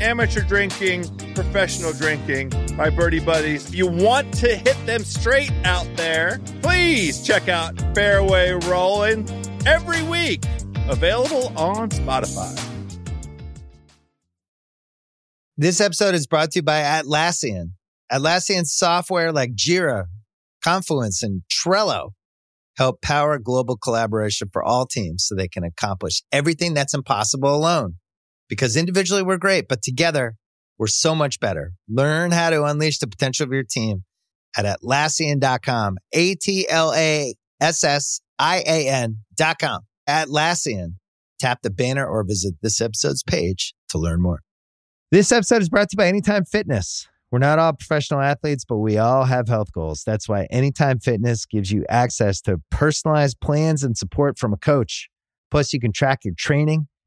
amateur drinking, professional drinking, by birdie buddies. If you want to hit them straight out there, please check out Fairway Rolling every week. Available on Spotify. This episode is brought to you by Atlassian. Atlassian software like Jira, Confluence, and Trello help power global collaboration for all teams so they can accomplish everything that's impossible alone. Because individually we're great, but together we're so much better. Learn how to unleash the potential of your team at Atlassian.com. A-T-L-A-S-S-I-A-N dot com. Atlassian. Tap the banner or visit this episode's page to learn more. This episode is brought to you by Anytime Fitness. We're not all professional athletes, but we all have health goals. That's why Anytime Fitness gives you access to personalized plans and support from a coach. Plus, you can track your training,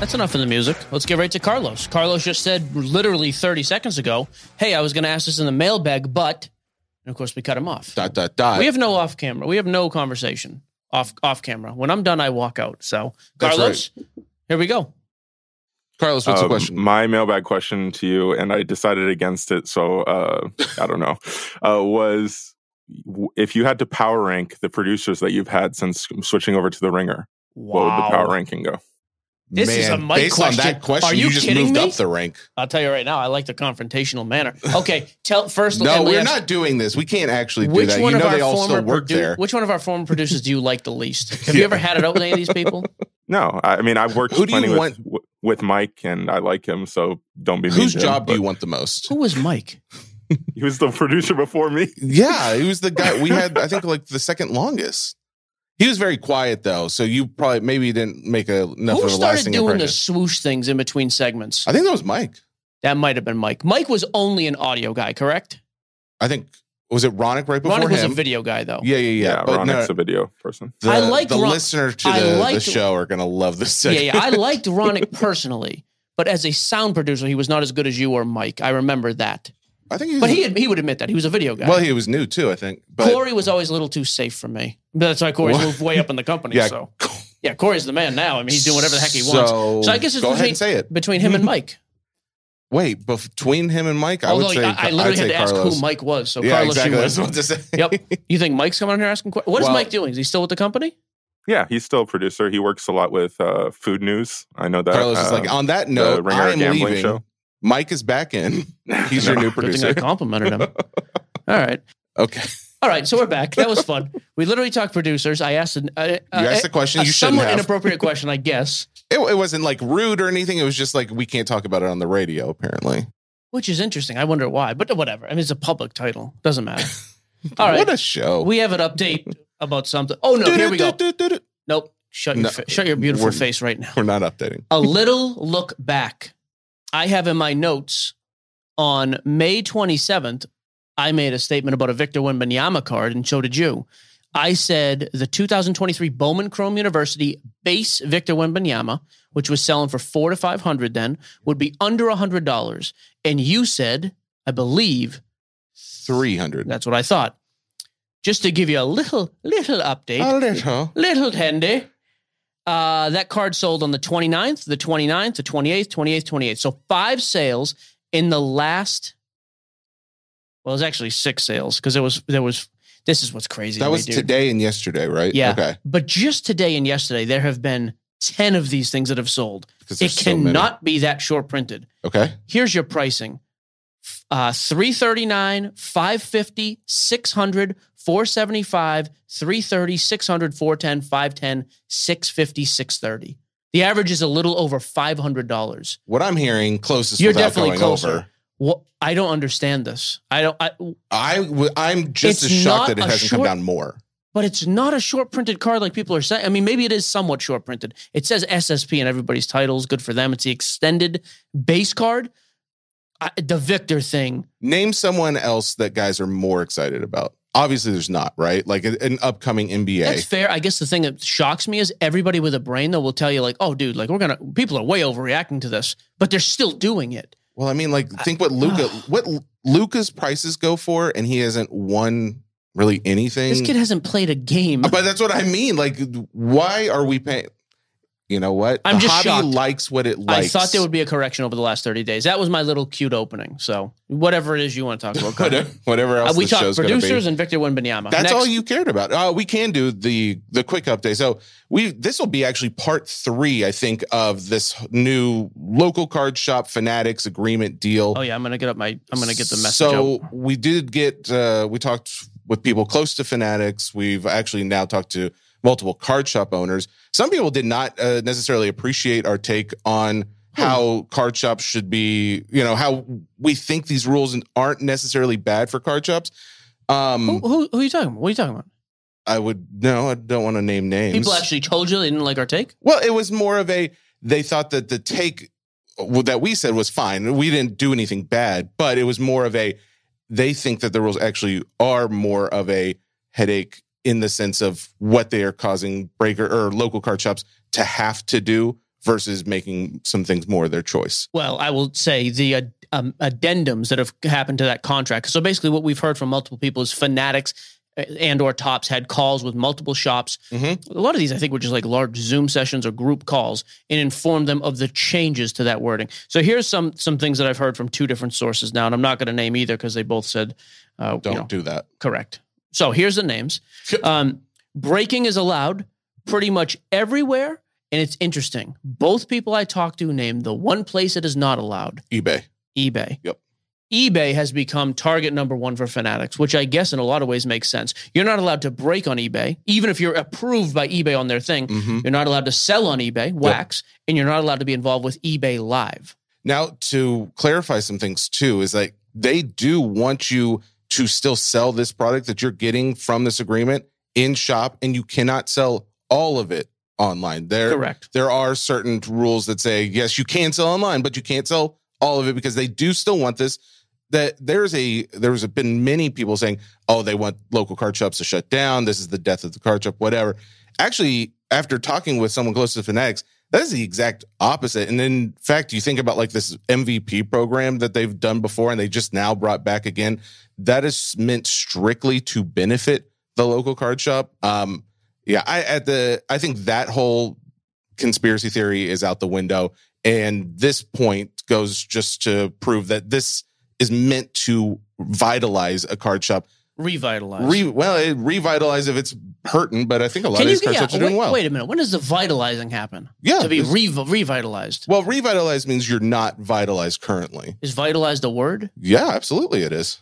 That's enough of the music. Let's get right to Carlos. Carlos just said literally 30 seconds ago, hey, I was going to ask this in the mailbag, but, and of course, we cut him off. Dot dot dot. We have no off camera. We have no conversation off off camera. When I'm done, I walk out. So, That's Carlos, here we go. Carlos, what's the Um, question? My mailbag question to you, and I decided against it. So uh, I don't know. Uh, was if you had to power rank the producers that you've had since switching over to the Ringer, what would the power ranking go? This is a Mike based on that question. question, Are you just kidding moved me? up the rank. I'll tell you right now, I like the confrontational manner. Okay, tell first. No, we're let- not doing this. We can't actually do Which that. one You of know our they all former still work produ- there. Which one of our former producers do you like the least? Have you ever had it out with any of these people? No, I I mean I've worked Who do you with, want- w- with Mike, and I like him. So don't be mean Whose to him, job do you want the most? Who was Mike? He was the producer before me. Yeah, he was the guy we had. I think like the second longest. He was very quiet though, so you probably maybe didn't make a, enough Who of a started lasting doing the impression. swoosh things in between segments? I think that was Mike. That might have been Mike. Mike was only an audio guy, correct? I think was it Ronick right before Ronnie was a him? video guy, though. yeah, yeah, yeah. Yeah, but no, Ronnick's a video person. the, I like the Ron- listener to I the, the liked- show are gonna love this. Yeah, Segment. yeah. I liked Ronick personally, but as a sound producer, he was not as good as you or Mike. I remember that. I think he. But he he would admit that he was a video guy. well, he was new too. I think. But Corey was always a little too safe for me. That's why Corey's moved way up in the company. Yeah. So yeah, Corey's the man now. I mean, he's doing whatever the heck he wants. So, So I guess it's go ahead and say it. between him and Mike. Wait, between him and Mike, I Although would say I, I literally I'd had say to ask Carlos. who Mike was. So yeah, Carlos, exactly. you I win. was about to say. Yep. You think Mike's coming on here asking questions? What is Well- Mike doing? Is he still with the company? Yeah, he's still a producer. He works a lot with uh, Food News. I know that. Carlos is uh, like, on that note, Ringer I'm gambling leaving. show. Mike is back in. He's your new thing I producer. complimented him. All right. Okay. All right, so we're back. That was fun. We literally talked producers. I asked an, uh, You asked the question a you shouldn't somewhat have. inappropriate question, I guess, It, it wasn't like rude or anything. It was just like we can't talk about it on the radio. Apparently, which is interesting. I wonder why, but whatever. I mean, it's a public title. Doesn't matter. All right. what a show. we have an update about something. Oh no, here we go. Nope. Shut your No. fa- shut your beautiful face right now. We're not updating. A little look back. I have in my notes on May 27th, I made a statement about a Victor Wembanyama card, and so did you. I said the 2023 Bowman Chrome University base Victor Wembanyama, which was selling for four to five hundred then, would be under a hundred dollars. And you said, I believe, Three hundred. that's what I thought. Just to give you a little little update, A little. little handy. Uh, that card sold on the 29th, the 29th, the 28th, 28th, 28th. So five sales in the last. Well, it was actually six sales because it was there was. This is what's crazy. That to me, was dude. today and yesterday, right? Yeah. Okay. But just today and yesterday, there have been ten of these things that have sold. It cannot be that short printed. Okay. Here's your pricing. Uh 339, 550, 600, 475, 330, 600, 410, 510, 650, 630. The average is a little over $500. What I'm hearing closest You're definitely going closer. over. What I don't understand this. I don't I I w- I'm just as shocked that it hasn't come down more. but it's not a short printed card like people are saying. I mean, maybe it is somewhat short printed. It says SSP in everybody's titles. Good for them. It's the extended base card. I, the Victor thing. Name someone else that guys are more excited about. Obviously, there's not right. Like an, upcoming NBA. That's fair. I guess the thing that shocks me is everybody with a brain though will tell you like, oh, dude, like we're gonna people are way overreacting to this, but they're still doing it. well, I mean, like think what Luka what Luka's prices go for, and he hasn't won really anything. This kid hasn't played a game. but that's what I mean. Like, why are we paying? You know what? I'm the just hobby shocked. likes what it likes. I thought there would be a correction over the last 30 days. That was my little cute opening. So whatever it is you want to talk about. Whatever, whatever else Uh, we talked be. producers and Victor Wembanyama. That's Next. all you cared about. Uh, we can do the the quick update. So we this will be actually part three, I think, of this new local card shop fanatics agreement deal. Oh yeah, I'm gonna get up my. I'm gonna get the message. So out. we did get uh, we talked with people close to fanatics. We've actually now talked to multiple card shop owners. Some people did not uh, necessarily appreciate our take on Hmm. how card shops should be. You know how we think these rules aren't necessarily bad for card shops. Um, Who, who, who are you talking about? What are you talking about? I would no, I don't want to name names. People actually told you they didn't like our take. well, it was more of a they thought that the take that we said was fine. We didn't do anything bad, but it was more of a they think that the rules actually are more of a headache in the sense of what they are causing breaker or local card shops to have to do versus making some things more their choice. Well, I will say the uh, um, addendums that have happened to that contract. So basically, what we've heard from multiple people is Fanatics uh, and or Topps had calls with multiple shops. Mhm. A lot of these, I think, were just like large Zoom sessions or group calls, and informed them of the changes to that wording. So here's some some things that I've heard from two different sources now, and I'm not going to name either because they both said, uh, Don't you know, do that. Correct. So here's the names. Um, breaking is allowed pretty much everywhere. And it's interesting. Both people I talked to named the one place it is not allowed eBay. eBay. Yep. eBay has become target number one for fanatics, which I guess in a lot of ways makes sense. You're not allowed to break on eBay, even if you're approved by eBay on their thing. Mhm. You're not allowed to sell on eBay, wax, and you're not allowed to be involved with eBay Live. Now, to clarify some things too, is like they do want you to still sell this product that you're getting from this agreement in shop, and you cannot sell all of it online. There, Correct. there are certain rules that say yes, you can sell online, but you can't sell all of it because they do still want this. That there's a there's been many people saying, oh, they want local card shops to shut down. This is the death of the card shop, whatever. Actually, after talking with someone close to Fanatics, that is the exact opposite. And in fact, you think about like this MVP program that they've done before and they just now brought back again. That is meant strictly to benefit the local card shop. Um, yeah, I at the I think that whole conspiracy theory is out the window. And this point goes just to prove that this is meant to vitalize a card shop. Revitalize. Re, well, it revitalize if it's hurting, but I think a lot Can of you these card yeah, shops are doing wait, well. wait a minute. When does the vitalizing happen? yeah, to be re- revitalized. well, revitalized means you're not vitalized currently. Is vitalized a word? Yeah, absolutely, it is.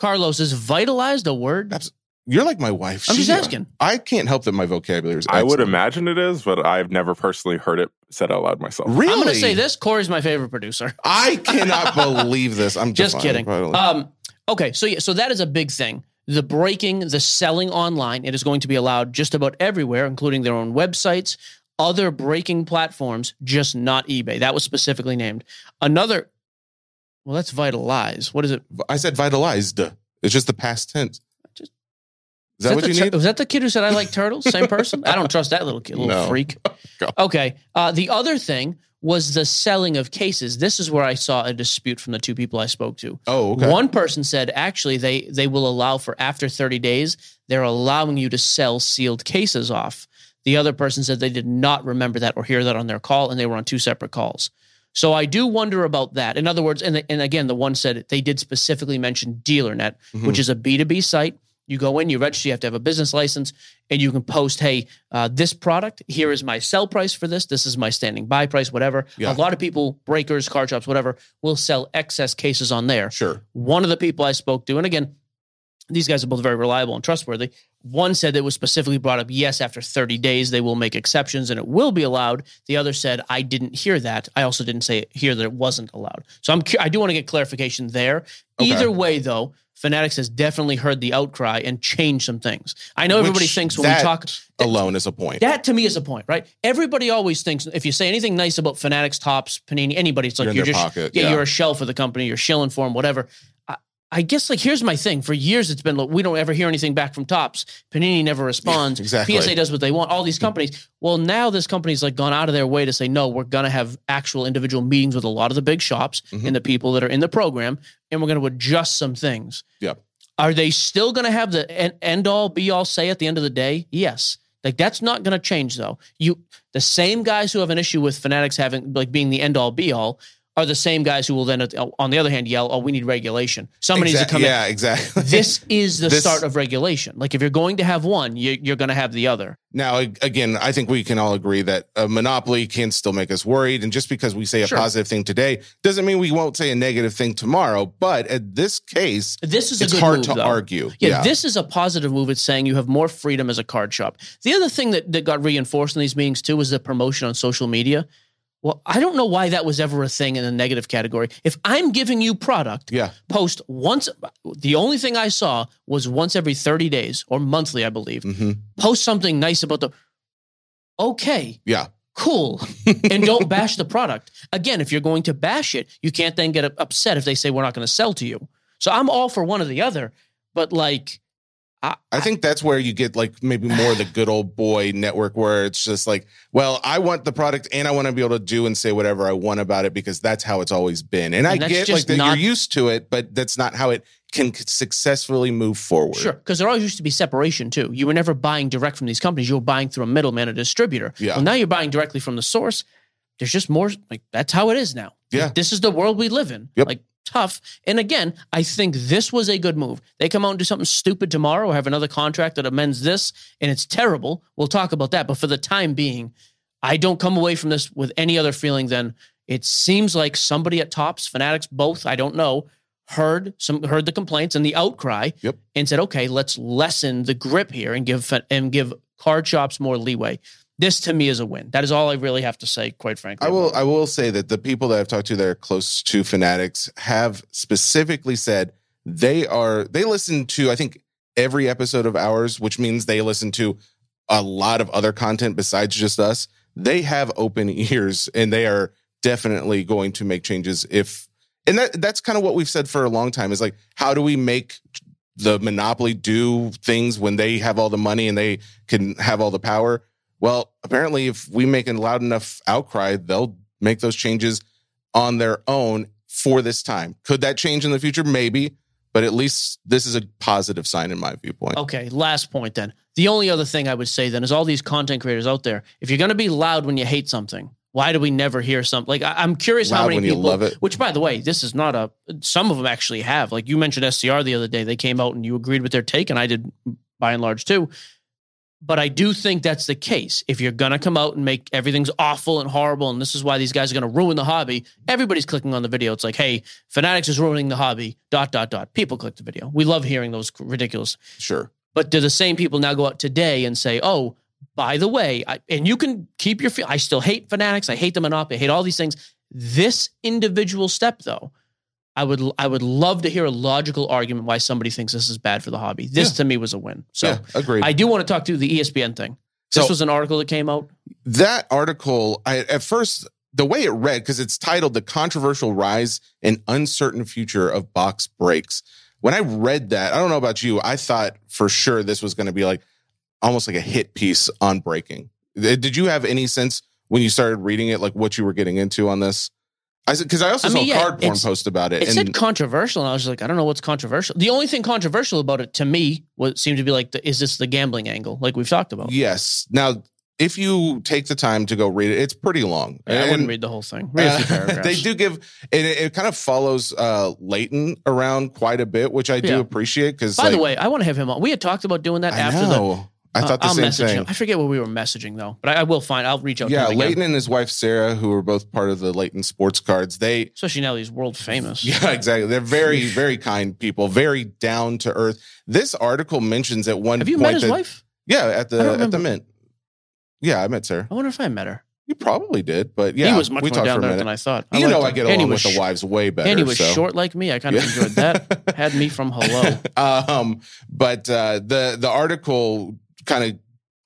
Carlos, is vitalized a word? Abs- You're like my wife. I'm She- just asking. I can't help that my vocabulary is. I would excellent. imagine it is, but I've never personally heard it said out loud myself. Really, I'm going to say this. Corey's my favorite producer. I cannot believe this. I'm Just defying kidding. vitalize. Um, okay, so yeah, so that is a big thing. The breaking, the selling online, it is going to be allowed just about everywhere, including their own websites, other breaking platforms, just not eBay. That was specifically named. Another, well, that's vitalize. What is it? I said vitalized. It's just the past tense. Just- is that what the you tur- need? Was that the kid who said I like turtles? Same person? I don't trust that little kid, little No. freak. Okay. Uh, the other thing was the selling of cases. This is where I saw a dispute from the two people I spoke to. Oh, okay. One person said actually they they will allow for after 30 days, they're allowing you to sell sealed cases off. The other person said they did not remember that or hear that on their call and they were on two separate calls. So I do wonder about that. In other words, and, and again, the one said they did specifically mention DealerNet, Mhm. which is a B2B site. You go in, you register, you have to have a business license, and you can post, hey, uh, this product, here is my sell price for this. This is my standing buy price, whatever. Yeah. A lot of people, breakers, car shops, whatever, will sell excess cases on there. Sure. One of the people I spoke to, and again, these guys are both very reliable and trustworthy. One said it was specifically brought up, yes, after 30 days, they will make exceptions and it will be allowed. The other said, I didn't hear that. I also didn't say hear that it wasn't allowed. So I'm, I do want to get clarification there. Okay. Either way, though, Fanatics has definitely heard the outcry and changed some things. I know everybody thinks when that we talk, Alone is a point. that to me is a point, right? Everybody always thinks if you say anything nice about Fanatics, Topps, Panini, anybody, it's like You're you're, just pocket, yeah, yeah. you're a shell for the company, you're shilling for them, whatever. I, guess like here's my thing. For years, it's been look, we don't ever hear anything back from Topps. Panini never responds. exactly. PSA does what they want. All these companies. Well, now this company's like gone out of their way to say no. We're gonna have actual individual meetings with a lot of the big shops Mhm. and the people that are in the program, and we're gonna adjust some things. Yep. Are they still going to have the en- end all be all say at the end of the day? Yes. Like that's not going to change though. You the same guys who have an issue with fanatics having like being the end all be all are the same guys who will then uh, on the other hand yell, "Oh, we need regulation." Somebody needs to come yeah, exactly. This is the This- start of regulation. Like if you're going to have one, you, you're going to have the other. Now, again, I think we can all agree that a monopoly can still make us worried. And just because we say a Sure. positive thing today doesn't mean we won't say a negative thing tomorrow. But in this case, This is a it's hard move, to though. argue. Yeah, this is a positive move. It's saying you have more freedom as a card shop. The other thing that, that got reinforced in these meetings too was the promotion on social media. Well, I don't know why that was ever a thing in the negative category. If I'm giving you product, Yeah. post once. The only thing I saw was once every 30 days or monthly, I believe. hmm Post something nice about the. Okay, Yeah. cool, and don't bash the product. Again, if you're going to bash it, you can't then get upset if they say we're not going to sell to you. So I'm all for one or the other, but like. I think that's where you get like maybe more of the good old boy network where it's just like, well, I want the product and I want to be able to do and say whatever I want about it because that's how it's always been. And, I And that's get like that not- you're used to it, but that's not how it can successfully move forward. Sure, because there always used to be separation too. You were never buying direct from these companies; you were buying through a middleman, a distributor. Yeah. Well, now you're buying directly from the source. There's just more. Like that's how it is now. Yeah. Like, this is the world we live in. Yep. Like tough. And again, I think this was a good move. They come out and do something stupid tomorrow, or have another contract that amends this, and it's terrible. We'll talk about that. But for the time being, I don't come away from this with any other feeling than it seems like somebody at Topps, Fanatics, both, I don't know, heard some heard the complaints and the outcry Yep. and said, okay, let's lessen the grip here and give and give card shops more leeway. This to me is a win. That is all I really have to say, quite frankly. I will. I will say that the people that I've talked to that are close to Fanatics have specifically said they are. They listen to I think every episode of ours, which means they listen to a lot of other content besides just us. They have open ears, and they are definitely going to make changes if. And that that's kind of what we've said for a long time. Is like, how do we make the monopoly do things when they have all the money and they can have all the power? Well, apparently, if we make a loud enough outcry, they'll make those changes on their own for this time. Could that change in the future? Maybe, but at least this is a positive sign in my viewpoint. Okay, last point then. The only other thing I would say then is all these content creators out there. If you're going to be loud when you hate something, why do we never hear something? Like I, I'm curious how Loud many when you people. love it. Which, by the way, this is not a. Some of them actually have. Like you mentioned SCR the other day. They came out and you agreed with their take, and I did by and large too. But I do think that's the case. If you're going to come out and make everything's awful and horrible, and this is why these guys are going to ruin the hobby, everybody's clicking on the video. It's like, hey, Fanatics is ruining the hobby, dot, dot, dot. People click the video. We love hearing those ridiculous. Sure. But do the same people now go out today and say, oh, by the way, I, and you can keep your, I still hate Fanatics. I hate the Monopoly. I hate all these things. This individual step, though, I would I would love to hear a logical argument why somebody thinks this is bad for the hobby. This Yeah. to me was a win. So yeah, agreed. I do want to talk to the ESPN thing. This So- was an article that came out. that article, I at first the way it read because it's titled "The Controversial Rise and Uncertain Future of Box Breaks." When I read that, I don't know about you, I thought for sure this was going to be like almost like a hit piece on breaking. Did you have any sense when you started reading it, like what you were getting into on this? I said because I also I mean, saw yeah, card porn post about it, It said controversial, and I was like, I don't know what's controversial. The only thing controversial about it to me was seemed to be like, the, is this the gambling angle, like we've talked about? Yes. Now, if you take the time to go read it, it's pretty long. Yeah, I And, wouldn't read the whole thing. A uh, paragraphs. they do give it. It kind of follows uh, Leighton around quite a bit, which I do Yeah. appreciate. Because By the way, I want to have him on. We had talked about doing that I after the. I thought the I'll same message thing. him. I forget what we were messaging though, but I, I will find. I'll reach out. Yeah, to him again. Leighton and his wife Sarah, who were both part of the Leighton Sports Cards, they especially now he's world famous. Yeah, exactly. They're very, very kind people, very down to earth. This article mentions at one Have you point met his that- wife? Yeah, at the at the mint. Yeah, I met Sarah. I wonder if I met her. You probably did, but yeah, he was much we more down to than. I thought. You know, I get along with the wives way better. And he was so. short like me. I kind of Yeah. enjoyed that. Had me from hello. um, but uh, the the article kind of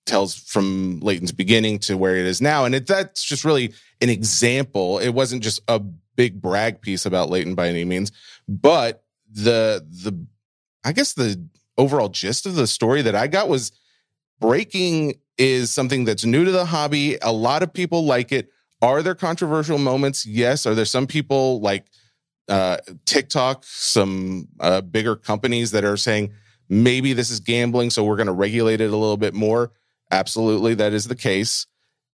tells from Leighton's beginning to where it is now, and it, that's just really an example. It wasn't just a big brag piece about Leighton by any means, but the the I guess the overall gist of the story that I got was breaking is something that's new to the hobby. A lot of people like it. Are there controversial moments? Yes. Are there some people like uh, TikTok, some uh, bigger companies that are saying maybe this is gambling, so we're going to regulate it a little bit more? Absolutely, that is the case.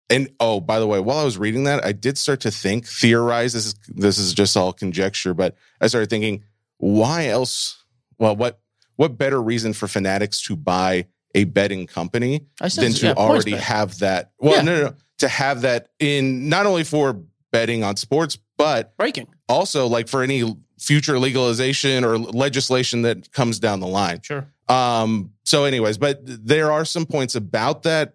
And oh, by the way, while I was reading that, I did start to think, theorize. This is this is just all conjecture, but I started thinking, why else? Well, what what better reason for fanatics to buy a betting company said than to yeah, already have that? Well, Yeah. no, no, no, to have that in not only for betting on sports, but breaking. also like for any future legalization or legislation that comes down the line. Sure. Um, so anyways, but there are some points about that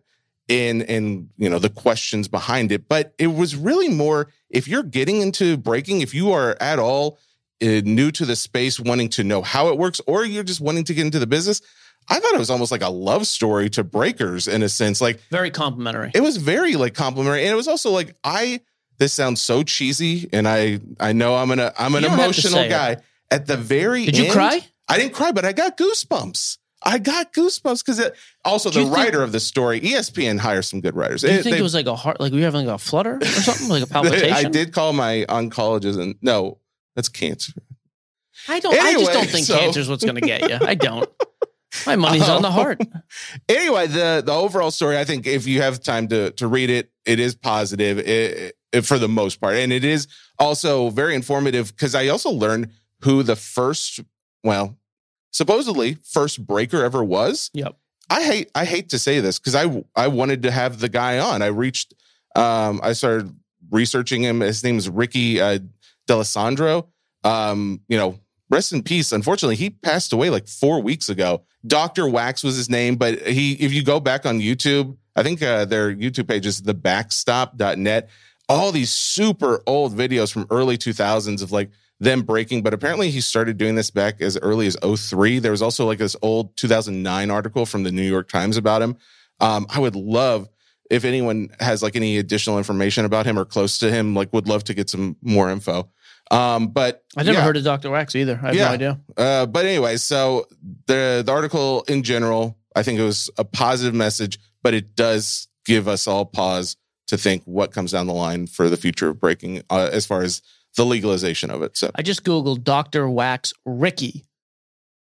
in in you know the questions behind it. But it was really more if you're getting into breaking, if you are at all uh, new to the space, wanting to know how it works, or you're just wanting to get into the business. I thought it was almost like a love story to breakers in a sense. Like Very complimentary. it was very like complimentary and it was also like i this sounds so cheesy and i i know i'm an i'm an You don't have to emotional say it. guy at the very Did you cry? i didn't cry but i got goosebumps i got goosebumps because also the think- writer of the story espn hires some good writers Do you It- think they- it was like a heart, like we were having like a flutter or something, like a palpitation? i did call my oncologist and no that's cancer I don't. I just don't think so- cancer's what's going to get you. I don't. My money's on the oh. heart. anyway, the the overall story, I think if you have time to to read it, it is positive it, it- for the most part, and it is also very informative because I also learned who the first, well, supposedly first breaker ever was. Yep. I hate I hate to say this because I I wanted to have the guy on. I reached, um, I started researching him. His name is Ricky uh, Delisandro. Um, you know, rest in peace. Unfortunately, he passed away like four weeks ago. Doctor Wax was his name, but he, if you go back on YouTube, I think uh, their YouTube page is the thebackstop.net. All these super old videos from early 2000s of like them breaking, but apparently he started doing this back as early as 03. There was also like this old 2009 article from the New York Times about him. Um, I would love if anyone has like any additional information about him or close to him, like would love to get some more info. Um, but I never yeah. heard of Dr. Wax either. I have Yeah. no idea. Uh, but anyway, so the the article in general, I think it was a positive message, but it does give us all pause to think what comes down the line for the future of breaking uh, as far as the legalization of it. So I just Googled Dr. Wax Ricky.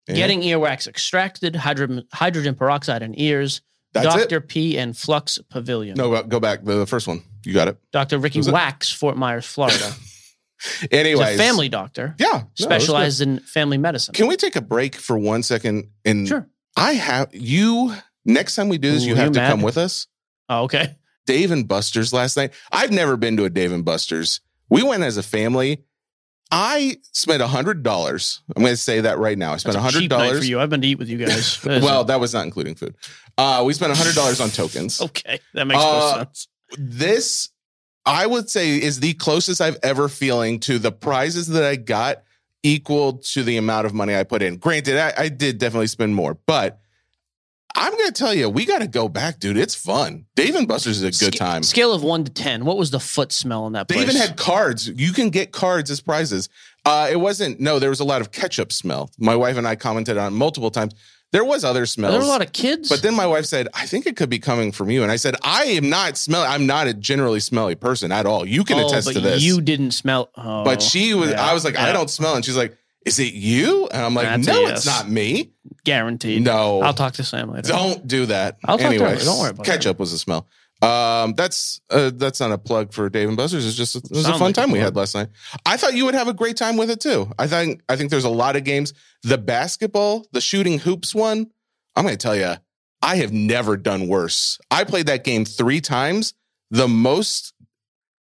yeah, Getting earwax extracted, hydrogen, hydrogen peroxide in ears, that's Dr. it. P and Flux Pavilion. No, go back the first one. You got it. Dr. Ricky Was it- Wax, Fort Myers, Florida. He's Anyways, a family doctor, Yeah, no, specialized in family medicine. Can we take a break for one second? And Sure. I have you next time we do this, Ooh, you you have to mad? come with us. Oh, okay. Dave and Buster's last night. I've never been to a Dave and Buster's. We went as a family. I spent a hundred dollars. I'm going to say that right now. I spent hundred cheap for you. I've been to eat with you guys. That Well, that was not including food. Uh, we spent a hundred dollars on tokens. okay, that makes Uh, more sense. This, I would say, is the closest I've ever feeling to the prizes that I got equal to the amount of money I put in. Granted, I, I did definitely spend more, but I'm going to tell you, we got to go back, dude. It's fun. Dave and Buster's is a good Sca- time. Scale of one to ten. What was the foot smell in that They place? even had cards. You can get cards as prizes. Uh, it wasn't, no, there was a lot of ketchup smell. My wife and I commented on it multiple times. There was other smells. there were a lot of kids? but then my wife said, I think it could be coming from you. And I said, I am not smelly. I'm not a generally smelly person at all. You can oh, attest to this. You didn't smell. Oh, but she was, yeah, I was like, I don't smell. And she's like, is it you? And I'm like, That's no, yes. it's not me. guaranteed. No. I'll talk to Sam later. Don't do that. I'll talk to her. Don't worry about that. ketchup was a smell. Um, that's uh, that's not a plug for Dave and Buster's. It's just it was a fun like a time we had last night. I thought you would have a great time with it too. I think I think there's a lot of games. The basketball, the shooting hoops one. I'm going to tell you, I have never done worse. I played that game three times. The most.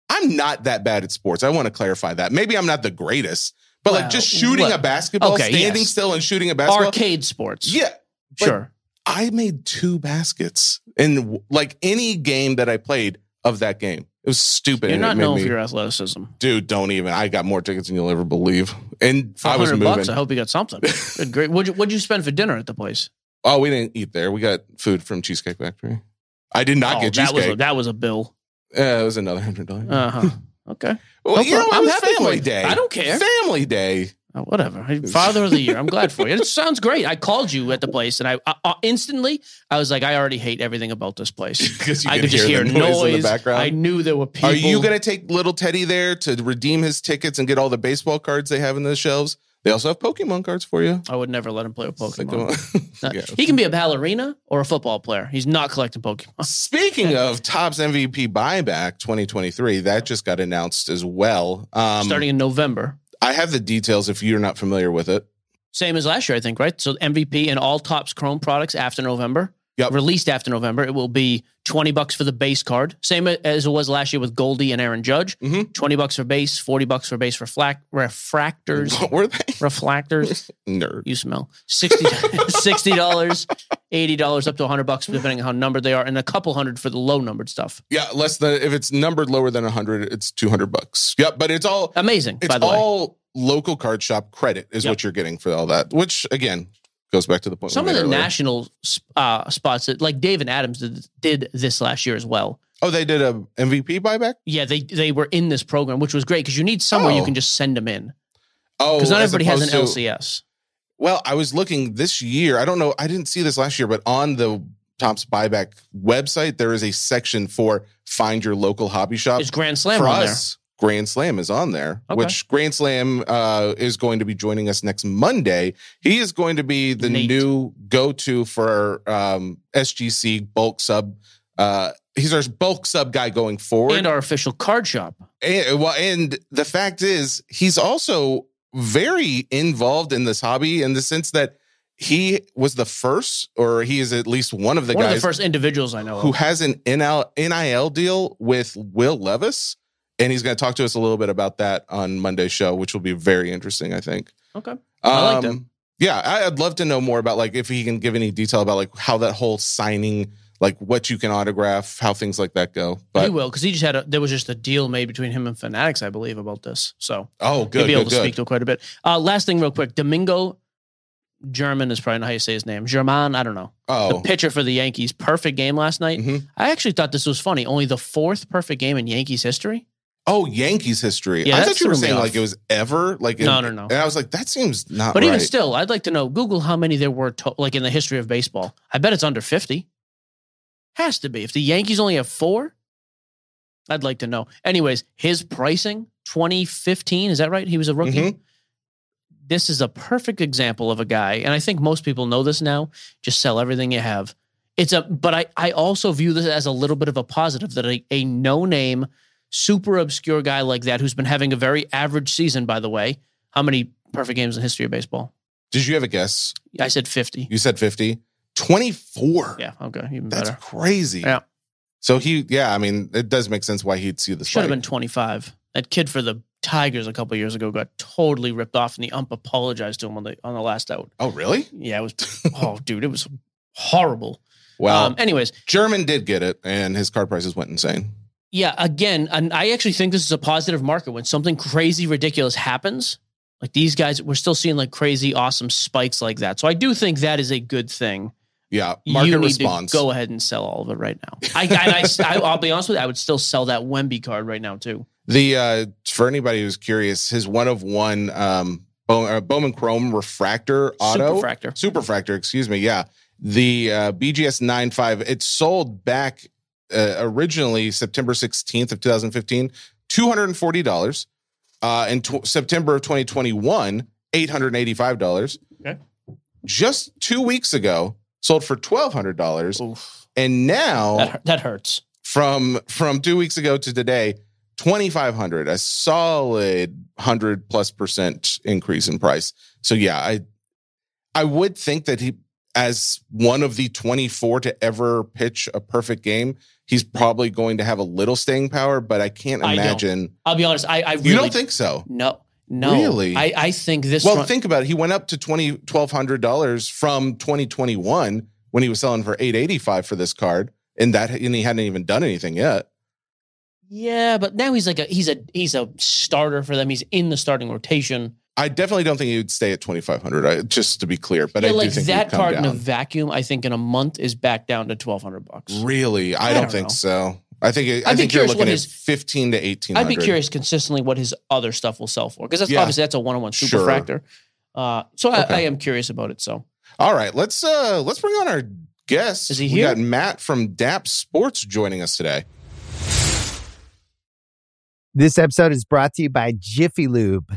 I'm not that bad at sports. I want to clarify that. Maybe I'm not the greatest, but Well, like just shooting what- a basketball, Okay, standing yes. still and shooting a basketball. Arcade sports. Yeah, sure. I made two baskets in like any game that I played of that game. It was stupid. You're not known me- for your athleticism. dude. Don't even. I got more tickets than you'll ever believe. And I was moving. bucks, I hope you got something. Good, great. What'd you, what'd you spend for dinner at the place? oh, we didn't eat there. We got food from Cheesecake Factory. I did not oh, get that was a, cheesecake. that was a bill. Yeah, it was another hundred dollars. Uh huh. Okay. well, no you know, I'm happy family day. I don't care. Family day. Oh, whatever. Father of the year. I'm glad for you. It sounds great. I called you at the place, and I uh, uh, instantly I was like, I already hate everything about this place. Because you I could just hear noise. noise, in the background. I knew there were people. Are you going to take little Teddy there to redeem his tickets and get all the baseball cards they have in the shelves? They also have Pokemon cards for you. I would never let him play with Pokemon. No. Yeah. He can be a ballerina or a football player. He's not collecting Pokemon. Speaking of Topps MVP buyback 2023, that just got announced as well. Um, Starting in November. I have the details if you're not familiar with it. Same as last year, I think, right? So MVP and all Topps Chrome products after November. Yep. Released after November. It will be 20 bucks for the base card. Same as it was last year with Goldie and Aaron Judge. Mhm. 20 bucks for base, 40 bucks for base reflact, refractors, What were they? reflectors. Nerd. You smell. 60 $60, $80 up to 100 bucks depending on how numbered they are and a couple hundred for the low numbered stuff. Yeah, less than if it's numbered lower than 100, it's 200 bucks. Yep, but it's all Amazing, it's by the way. all local card shop credit is Yep. what you're getting for all that, which again goes back to the point. Some of the earlier. national uh, spots, that, like Dave and Adam's did, did this last year as well. Oh, they did a MVP buyback. Yeah, they they were in this program, which was great because you need somewhere you Oh. can just send them in Oh, because not everybody has an to- LCS. Well, I was looking this year. I don't know. I didn't see this last year, but on the Topps buyback website, there is a section for find your local hobby shop. Is Grand Slam for on us, Grand Slam is on there, Okay. which Grand Slam uh, is going to be joining us next Monday. He is going to be the new go-to for um, SGC bulk sub. Uh, he's our bulk sub guy going forward. and our official card shop. And, well, and the fact is, he's also very involved in this hobby in the sense that he was the first, or he is at least one of the One of the first individuals I know. who Of. has an NL, NIL deal with Will Levis. And he's going to talk to us a little bit about that on Monday's show, which will be very interesting, I think. Okay, I like that. Yeah, I- I'd love to know more about like if he can give any detail about like how that whole signing, like what you can autograph, how things like that go. he will because he just had a. There was just a deal made between him and Fanatics, I believe, about this. So oh, good, he'll be able good, to good. speak to it quite a bit. Uh, last thing, real quick, Domingo German is probably not how you say his name. German, I don't know. Oh. The pitcher for the Yankees, perfect game last night. Mhm. I actually thought this was funny. Only the fourth perfect game in Yankees history. Oh, Yankees history. Yeah, I thought you were saying like it was ever like No, in- no, no. And I was like, that seems not. But right. even still, I'd like to know Google how many there were to- like in the history of baseball. I bet it's under 50. Has to be. If the Yankees only have 4, I'd like to know. Anyways, his pricing 2015, is that right? He was a rookie. Mhm. This is a perfect example of a guy and I think most people know this now, just sell everything you have. It's a but I I also view this as a little bit of a positive that a, a no-name super obscure guy like that who's been having a very average season by the way. How many perfect games in the history of baseball? Did you have a guess? I said 50. You said fifty. Twenty-four. Yeah, okay, even That's better. crazy. Yeah. So he, yeah, I mean, it does make sense why he'd see the Should have been 25. That kid for the Tigers a couple years ago got totally ripped off, and the ump apologized to him on the on the last out. Oh, really? Yeah, it was. oh, dude, it was horrible. Well, um, anyways, German did get it, and his card prices went insane. Yeah, again, and I actually think this is a positive market when something crazy ridiculous happens. Like these guys, we're still seeing like crazy, awesome spikes like that. So I do think that is a good thing. Yeah, market you need response. to go ahead and sell all of it right now. I, I, I, I'll be honest with you, I would still sell that Wemby card right now too. The uh for anybody who's curious, his one of one um uh, Bowman Chrome refractor auto Superfractor. superfractor, excuse me. Yeah, the uh, BGS 95. It sold back uh, originally September 16th of 2015, two hundred and forty dollars. Uh, in tw- September of 2021, eight hundred eighty-five dollars. Okay. Just two weeks ago, sold for twelve hundred dollars, Oof. and now That, that hurts. from from two weeks ago to today, twenty five hundred, a solid hundred plus percent increase in price. So yeah, I I would think that he, as one of the twenty four to ever pitch a perfect game, he's probably going to have a little staying power. But I can't imagine. I'll be honest. I, I really you don't think so? no, no. Really? I, I think this. Well, run- think about it. He went up to twenty twelve hundred dollars from twenty twenty one when he was selling for eight eighty five for this card, and that and he hadn't even done anything yet. yeah, but now he's like a he's a he's a starter for them. He's in the starting rotation. I definitely don't think he would stay at twenty five hundred. Just to be clear, but yeah, I do like think that he'd come card in a vacuum. I think in a month is back down to twelve hundred bucks. Really, I, I don't, don't think know. so. I think it, I I'd think you're curious what looking at his- fifteen to eighteen. I'd be curious consistently what his other stuff will sell for because that's Yeah. obviously that's a one on one super Sure. fractor. Uh, so I, Okay. I am curious about it. So All right, let's uh let's bring on our guest. Is he here? we got Matt from Dappz Sports joining us today. This episode is brought to you by Jiffy Lube.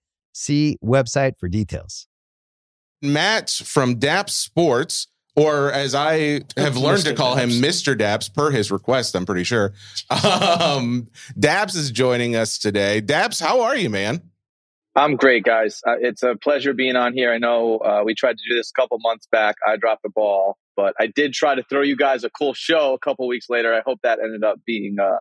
See website for details. Matt from Dappz Sports, or as I have learned to Mr. call him, Mr. Dappz, per his request, I'm pretty sure. Um, Dappz is joining us today. Dappz, how are you, man? I'm great, guys. Uh, it's a pleasure being on here. I know uh, we tried to do this a couple months back. I dropped the ball, but I did try to throw you guys a cool show a couple weeks later. I hope that ended up being uh,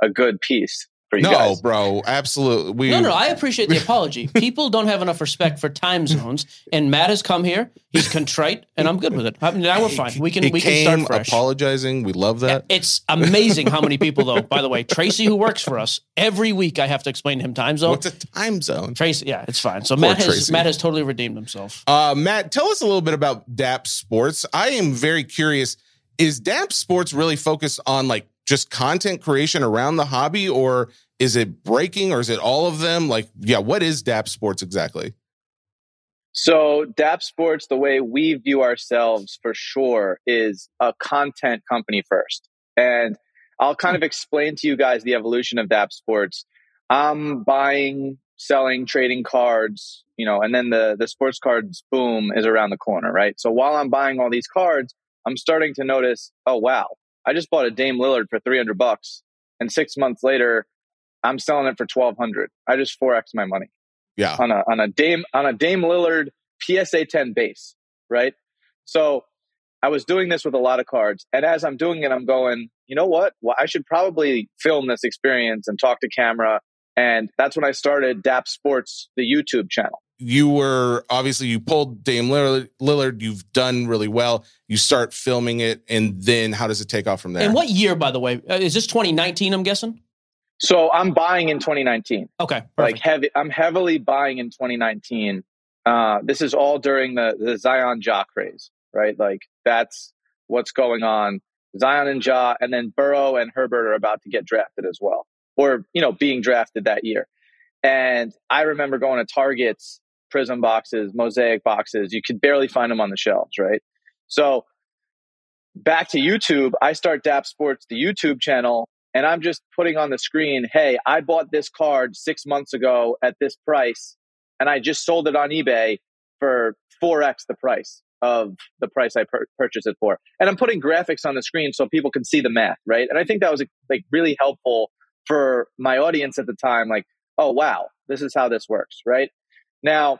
a good piece for you No, guys. bro, absolutely. We, no, no, I appreciate the apology. People don't have enough respect for time zones, and Matt has come here. He's contrite, and I'm good with it. I mean, Now we're fine. We can he we can start fresh. apologizing. We love that. It's amazing how many people, though. By the way, Tracy, who works for us every week, I have to explain to him time zone. What's a time zone? Tracy, yeah, it's fine. So Poor Matt has Tracy. Matt has totally redeemed himself. Uh, Matt, tell us a little bit about Dappz Sports. I am very curious. Is Dappz Sports really focused on like just content creation around the hobby, or is it breaking, or is it all of them? Like, yeah, what is Dappz Sports exactly? So, Dappz Sports, the way we view ourselves for sure is a content company first. And I'll kind of explain to you guys the evolution of Dappz Sports. I'm buying, selling, trading cards, you know, and then the, the sports cards boom is around the corner, right? So while I'm buying all these cards, I'm starting to notice, oh, wow, I just bought a Dame Lillard for 300 bucks. And six months later, I'm selling it for 1200. I just 4X my money Yeah. on a on a Dame on a Dame Lillard PSA 10 base, right? So I was doing this with a lot of cards, and as I'm doing it, I'm going, you know what? Well, I should probably film this experience and talk to camera, and that's when I started Dappz Sports, the YouTube channel. You were obviously you pulled Dame Lillard, Lillard. You've done really well. You start filming it, and then how does it take off from there? And what year, by the way, uh, is this 2019? I'm guessing. So I'm buying in 2019. Okay, like heavy i'm heavily buying in 2019 uh this is all during the the zion jock craze right like that's what's going on. Zion and Ja, and then Burrow and Herbert are about to get drafted as well, or you know, being drafted that year. And I remember going to Targets, Prism boxes, Mosaic boxes. You could barely find them on the shelves, right? So back to YouTube, I start Dappz Sports, the YouTube channel, and I'm just putting on the screen, hey, I bought this card six months ago at this price, and I just sold it on eBay for 4x the price of the price I pur- purchased it for. And I'm putting graphics on the screen so people can see the math, right? And I think that was like really helpful for my audience at the time. Like, oh, wow, this is how this works, right? Now,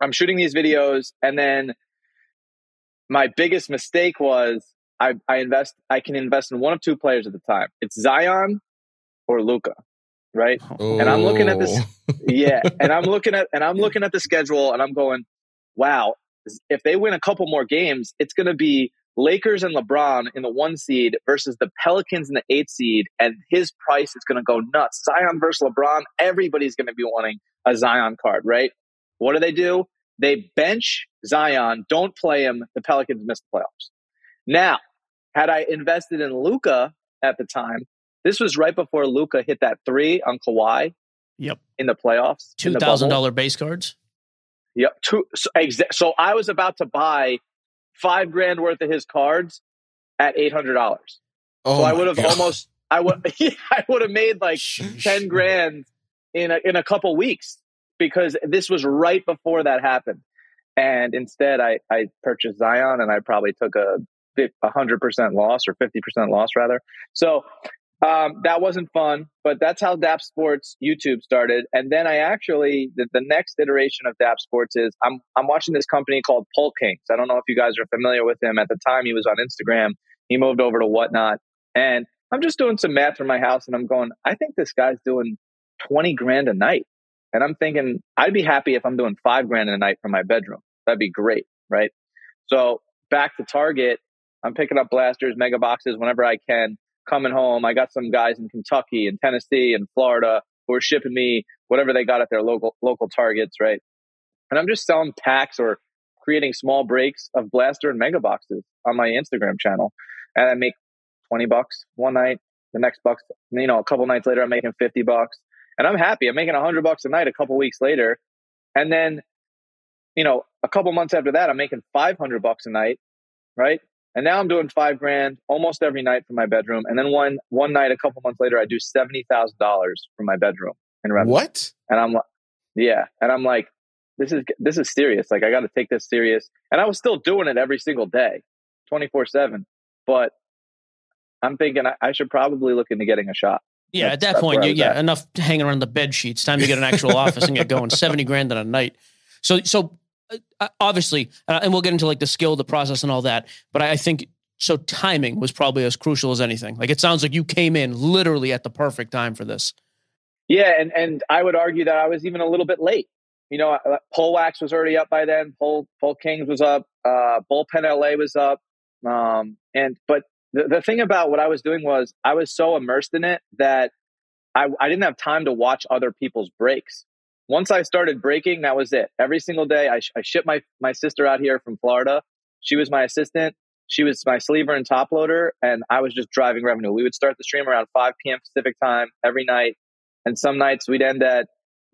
I'm shooting these videos, and then my biggest mistake was I, I invest I can invest in one of two players at the time. It's Zion or Luka, right? Oh. And I'm looking at this, yeah, and I'm looking at and I'm looking at the schedule, and I'm going, wow, if they win a couple more games, it's going to be Lakers and LeBron in the one seed versus the Pelicans in the eight seed, and his price is going to go nuts. Zion versus LeBron, everybody's going to be wanting a Zion card, right? What do they do? They bench Zion, don't play him. The Pelicans miss the playoffs. Now, had I invested in Luka at the time, this was right before Luka hit that three on Kawhi. Yep. In the playoffs. Two thousand dollar base cards. Yep. Two, so, exa- so I was about to buy five grand worth of his cards at eight hundred dollars. Oh so I would have almost I would I would have made like Sheesh. ten grand in a, in a couple weeks because this was right before that happened. And instead, I I purchased Zion, and I probably took a hundred percent loss or fifty percent loss rather. So um, that wasn't fun, but that's how Dappz Sports YouTube started. And then I actually the, the next iteration of Dappz Sports is I'm I'm watching this company called Pole Kings. I don't know if you guys are familiar with him. At the time, he was on Instagram. He moved over to Whatnot, and I'm just doing some math for my house, and I'm going, I think this guy's doing twenty grand a night. And I'm thinking, I'd be happy if I'm doing five grand a night from my bedroom. That'd be great, right? So back to Target, I'm picking up blasters, mega boxes whenever I can. Coming home, I got some guys in Kentucky and Tennessee and Florida who are shipping me whatever they got at their local local targets, right? And I'm just selling packs or creating small breaks of blaster and mega boxes on my Instagram channel, and I make 20 bucks one night. The next bucks, you know, a couple nights later, I'm making 50 bucks and I'm happy. I'm making a hundred bucks a night a couple weeks later, and then, you know, a couple months after that, I'm making 500 bucks a night, right? And now I'm doing five grand almost every night from my bedroom. And then one one night, a couple months later, I do seventy thousand dollars from my bedroom in revenue. What? And I'm like, yeah, and I'm like, this is this is serious. Like I got to take this serious. And I was still doing it every single day, 24 seven. But I'm thinking I, I should probably look into getting a shot. Yeah, That's- at that point, you, was yeah, at. enough hanging around the bed sheets. Time to get an actual office and get going. Seventy grand in a night. So, so obviously, uh, and we'll get into like the skill, the process, and all that. But I, think so. Timing was probably as crucial as anything. Like it sounds like you came in literally at the perfect time for this. Yeah, and and I would argue that I was even a little bit late. You know, uh, Pole Wax was already up by then. Pole Pole Kings was up. Uh, Bullpen LA was up. Um, and but the, the thing about what I was doing was I was so immersed in it that I, I didn't have time to watch other people's breaks. Once I started breaking, that was it. Every single day, I, sh- I shipped my my sister out here from Florida. She was my assistant. She was my sleever and top loader, and I was just driving revenue. We would start the stream around 5 p.m. Pacific time every night, and some nights we'd end at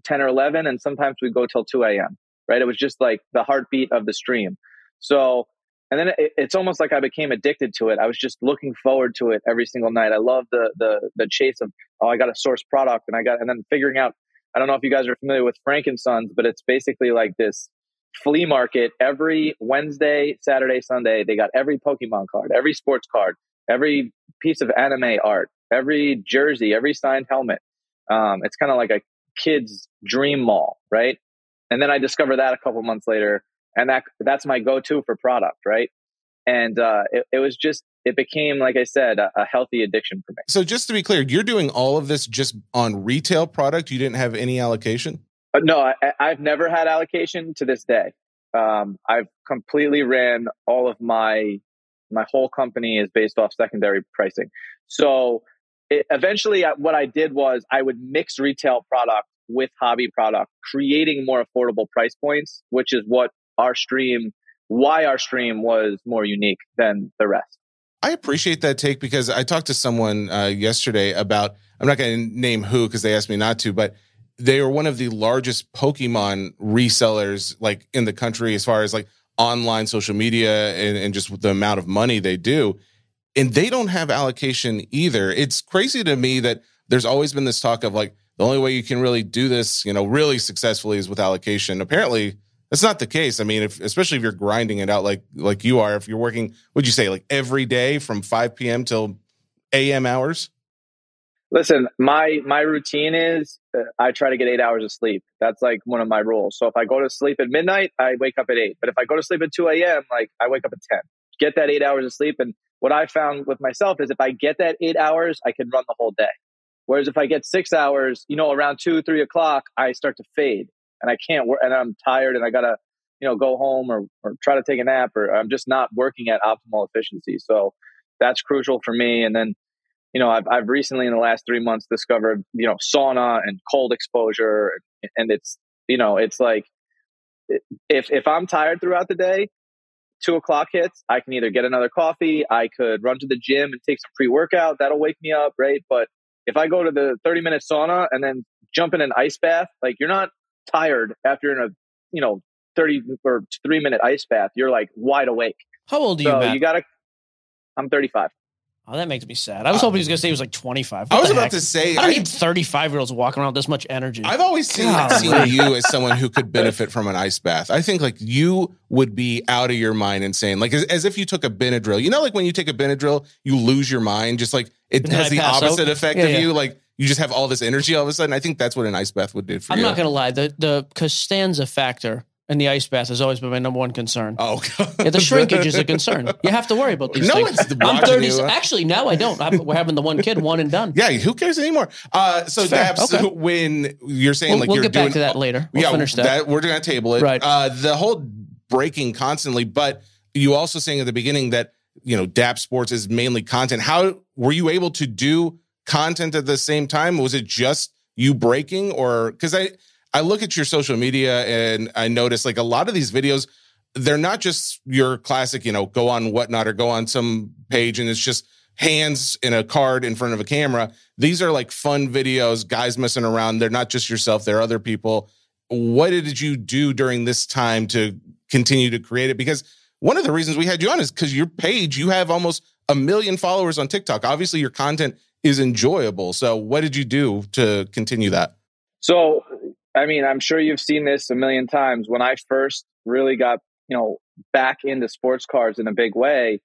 10 or 11, and sometimes we'd go till 2 a.m. Right? It was just like the heartbeat of the stream. So, and then it, it's almost like I became addicted to it. I was just looking forward to it every single night. I love the the the chase of oh, I got to source product, and I got and then figuring out. I don't know if you guys are familiar with Frank and Sons, but it's basically like this flea market every Wednesday, Saturday, Sunday. They got every Pokemon card, every sports card, every piece of anime art, every jersey, every signed helmet. Um, it's kind of like a kid's dream mall, right? And then I discovered that a couple months later, and that that's my go-to for product, right? And uh, it, it was just it became, like I said, a, a healthy addiction for me. So just to be clear, you're doing all of this just on retail product. You didn't have any allocation. Uh, no, I, I've never had allocation to this day. Um, I've completely ran all of my my whole company is based off secondary pricing. So it, eventually, I, what I did was I would mix retail product with hobby product, creating more affordable price points, which is what our stream why our stream was more unique than the rest. I appreciate that take because I talked to someone uh, yesterday about, I'm not going to name who because they asked me not to, but they are one of the largest Pokemon resellers like in the country as far as like online social media and, and just the amount of money they do. And they don't have allocation either. It's crazy to me that there's always been this talk of like the only way you can really do this, you know, really successfully is with allocation. Apparently, that's not the case. I mean, if, especially if you're grinding it out like like you are, if you're working, would you say like every day from 5 p.m. till a.m. hours? Listen, my my routine is uh, I try to get eight hours of sleep. That's like one of my rules. So if I go to sleep at midnight, I wake up at eight. But if I go to sleep at two a.m., like I wake up at ten. Get that eight hours of sleep. And what I found with myself is if I get that eight hours, I can run the whole day. Whereas if I get six hours, you know, around two, three o'clock, I start to fade and I can't work and I'm tired and I gotta, you know, go home or, or try to take a nap or I'm just not working at optimal efficiency. So that's crucial for me. And then, you know, I've, I've recently in the last three months discovered, you know, sauna and cold exposure. And it's, you know, it's like, if, if I'm tired throughout the day, two o'clock hits, I can either get another coffee, I could run to the gym and take some pre workout. That'll wake me up, right? But if I go to the 30 minute sauna and then jump in an ice bath, like you're not tired after in a you know 30 or three minute ice bath you're like wide awake how old are so you Matt? you gotta i'm 35 Oh, that makes me sad. I was uh, hoping he was going to say he was like 25. What I was about heck? to say, I don't I- need 35 year olds walking around with this much energy. I've always seen, seen you as someone who could benefit from an ice bath. I think like you would be out of your mind insane, like as, as if you took a Benadryl. You know, like when you take a Benadryl, you lose your mind. Just like it And then has I the opposite out? effect Yeah, of yeah. you. Like you just have all this energy all of a sudden. I think that's what an ice bath would do for you. I'm not going to lie. The the Costanza factor in the ice bath has always been my number one concern. Oh, God. Yeah, the shrinkage is a concern. You have to worry about these No things. one's I'm watching 30. you. Actually, now I don't. I'm, we're having the one kid, one and done. Yeah, who cares anymore? Uh, so. Dappz, Okay. when you're saying We'll, like we'll you're get doing back to that later. We'll yeah, finish that. we're going to table it. Right. Uh, the whole breaking constantly, but you also saying at the beginning that you know Dappz Sports is mainly content. How were you able to do content at the same time? Was it just you breaking, or because I I look at your social media and I notice like a lot of these videos. They're not just your classic, you know, go on whatnot or go on some page and it's just hands in a card in front of a camera. These are like fun videos, guys messing around. They're not just yourself, they're other people what did you do during this time to continue to create it? Because one of the reasons we had you on is because your page, you have almost a million followers on TikTok. Obviously, your content is enjoyable. So, what did you do to continue that? So, I mean, I'm sure you've seen this a million times. When I first really got, you know, back into sports cars in a big way,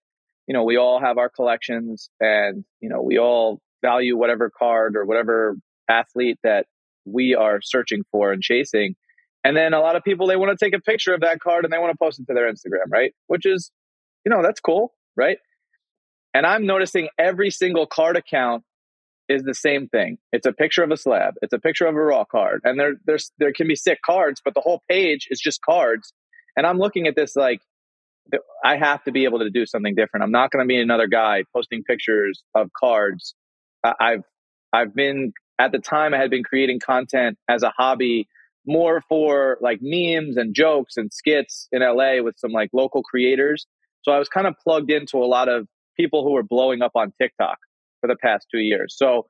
you know, we all have our collections and, you know, we all value whatever card or whatever athlete that we are searching for and chasing. And then a lot of people, they want to take a picture of that card and they want to post it to their Instagram, right? Which is, you know, that's cool, right? And I'm noticing every single card account is the same thing. It's a picture of a slab. It's a picture of a raw card. And there there's there can be sick cards, but the whole page is just cards. And I'm looking at this like I have to be able to do something different. I'm not going to be another guy posting pictures of cards. I've I've been at the time I had been creating content as a hobby more for like memes and jokes and skits in LA with some like local creators. So I was kind of plugged into a lot of people who were blowing up on TikTok for the past two years. So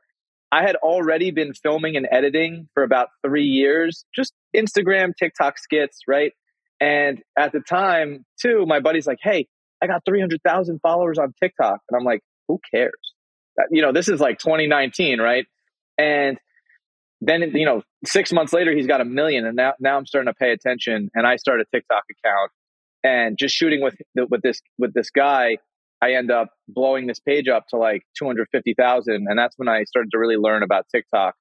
I had already been filming and editing for about three years, just Instagram, TikTok skits, right? And at the time, too, my buddy's like, hey, I got 300,000 followers on TikTok. And I'm like, who cares? You know, this is like 2019, right? And then, you know, six months later, he's got a million. And now, now I'm starting to pay attention. And I start a TikTok account and just shooting with, with this, with this guy. I end up blowing this page up to like 250,000. And that's when I started to really learn about TikTok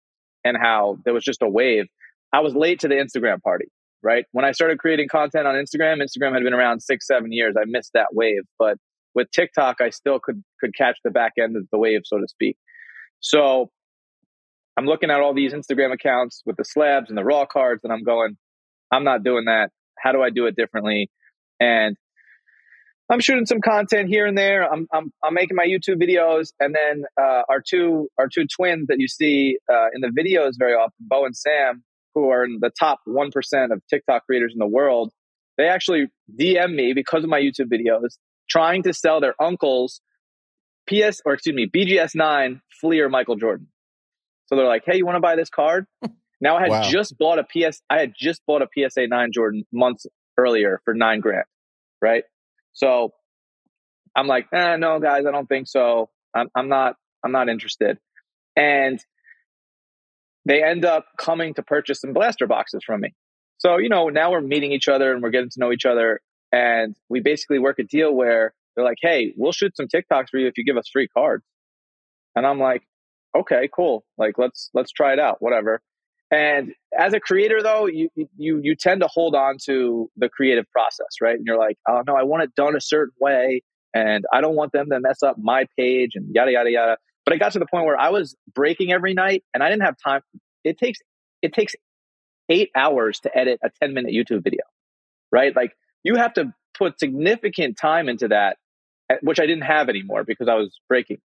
and how there was just a wave. I was late to the Instagram party, right? When I started creating content on Instagram, Instagram had been around six, seven years. I missed that wave. But with TikTok, I still could, could catch the back end of the wave, so to speak. So I'm looking at all these Instagram accounts with the slabs and the raw cards, and I'm going, I'm not doing that. How do I do it differently? And I'm shooting some content here and there. I'm I'm, I'm making my YouTube videos, and then uh, our two our two twins that you see uh, in the videos very often, Bo and Sam, who are in the top one percent of TikTok creators in the world. They actually DM me because of my YouTube videos, trying to sell their uncle's PS or excuse me, BGS nine Fleer Michael Jordan. So they're like, "Hey, you want to buy this card?" Now I had Wow. just bought a PS. I had just bought a PSA nine Jordan months earlier for nine grand, right? So I'm like, eh, no, guys, I don't think so. I'm, I'm not. I'm not interested. And they end up coming to purchase some blaster boxes from me. So you know, now we're meeting each other and we're getting to know each other, and we basically work a deal where they're like, "Hey, we'll shoot some TikToks for you if you give us free cards." And I'm like, "Okay, cool. Like, let's let's try it out. Whatever." And as a creator, though, you you you tend to hold on to the creative process, right? And you're like, "Oh no, I want it done a certain way, and I don't want them to mess up my page and yada yada yada." But I got to the point where I was breaking every night, and I didn't have time. It takes it takes eight hours to edit a 10 minute YouTube video, right? Like you have to put significant time into that, eh, which I didn't have anymore because I was breaking.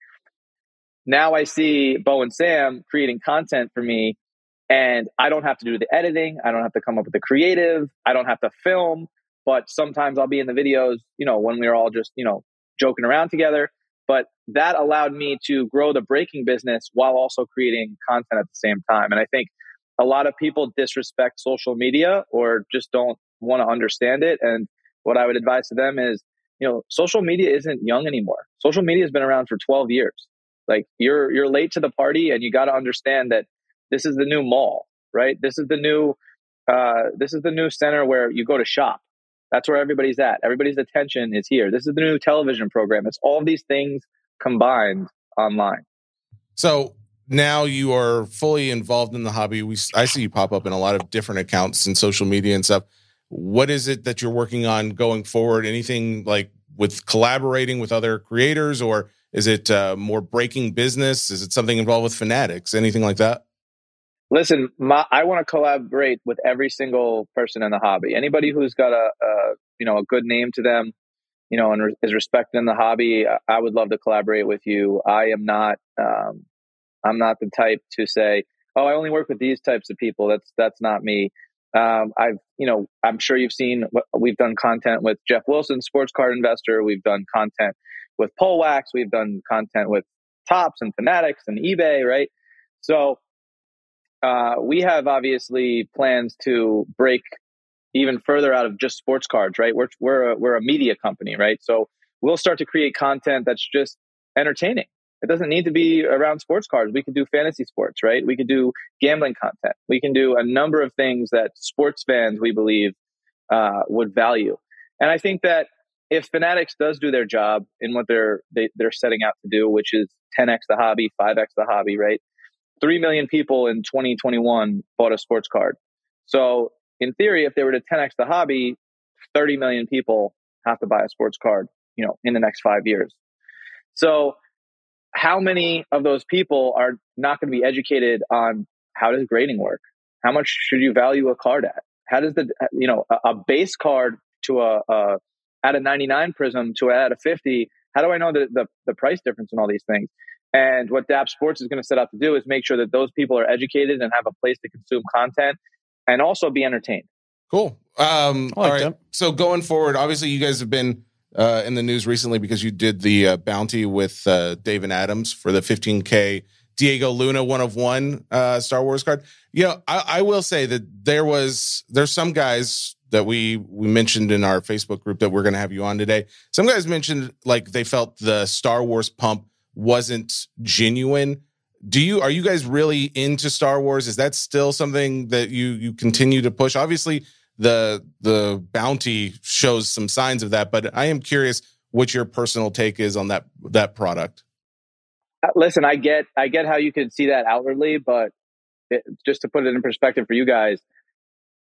Now I see Bo and Sam creating content for me, and I don't have to do the editing. I don't have to come up with the creative. I don't have to film, but sometimes I'll be in the videos, you know, when we're all just, you know, joking around together. But that allowed me to grow the breaking business while also creating content at the same time. And I think a lot of people disrespect social media or just don't want to understand it. And what I would advise to them is, you know, social media isn't young anymore. Social media has been around for 12 years. Like you're you're late to the party and you got to understand that this is the new mall, right? This is the new uh, this is the new center where you go to shop. That's where everybody's at. Everybody's attention is here. This is the new television program. It's all these things combined online. So now you are fully involved in the hobby. We I see you pop up in a lot of different accounts and social media and stuff. What is it that you're working on going forward? Anything like with collaborating with other creators, or is it uh, more breaking business? Is it something involved with fanatics? Anything like that? Listen, my, I want to collaborate with every single person in the hobby. Anybody who's got a, a you know a good name to them, you know, and re- is respected in the hobby, I, I would love to collaborate with you. I am not, um, I'm not the type to say, oh, I only work with these types of people. That's that's not me. Um, I've, you know, I'm sure you've seen we've done content with Jeff Wilson, sports card investor. We've done content with Polwax. We've done content with Topps and Fanatics and eBay, right? So uh, we have obviously plans to break even further out of just sports cards, right? We're we're a, we're a media company, right? So we'll start to create content that's just entertaining. It doesn't need to be around sports cards. We could do fantasy sports, right? We could do gambling content. We can do a number of things that sports fans, we believe, uh, would value. And I think that if Fanatics does do their job in what they're they, they're setting out to do, which is 10x the hobby, 5x the hobby, right? Three million people in 2021 bought a sports card. So in theory, if they were to 10x the hobby, 30 million people have to buy a sports card, you know, in the next five years. So how many of those people are not going to be educated on how does grading work? How much should you value a card at? How does the, you know, a, a base card to a, a at a 99 prism to at a 50, how do I know the, the, the price difference and all these things? And what Dappz Sports is going to set out to do is make sure that those people are educated and have a place to consume content and also be entertained. Cool. Um, like all right. that. So going forward, obviously, you guys have been uh, in the news recently because you did the uh, bounty with uh, Dave and Adam's for the 15K Diego Luna one of one uh, Star Wars card. You know, I, I will say that there was there's some guys that we we mentioned in our Facebook group that we're going to have you on today. Some guys mentioned like they felt the Star Wars pump wasn't genuine. Do you are you guys really into Star Wars? Is that still something that you you continue to push? Obviously, the the bounty shows some signs of that, but I am curious what your personal take is on that that product. Uh, Listen, I get I get how you could see that outwardly, but it, just to put it in perspective for you guys,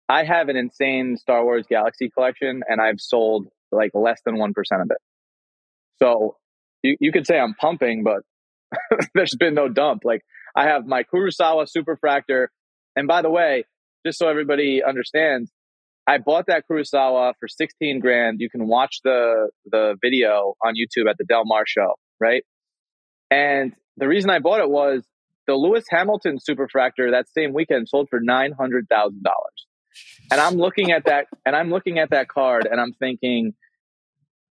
I have an insane Star Wars Galaxy collection, and I've sold like less than one percent of it. So you you could say I'm pumping, but there's been no dump. Like I have my Kurosawa Superfractor, and by the way, just so everybody understands, I bought that Kurosawa for 16 grand. You can watch the the video on YouTube at the Del Mar show, right? And the reason I bought it was the Lewis Hamilton Superfractor that same weekend sold for nine hundred thousand dollars. And I'm looking at that, and I'm looking at that card, and I'm thinking,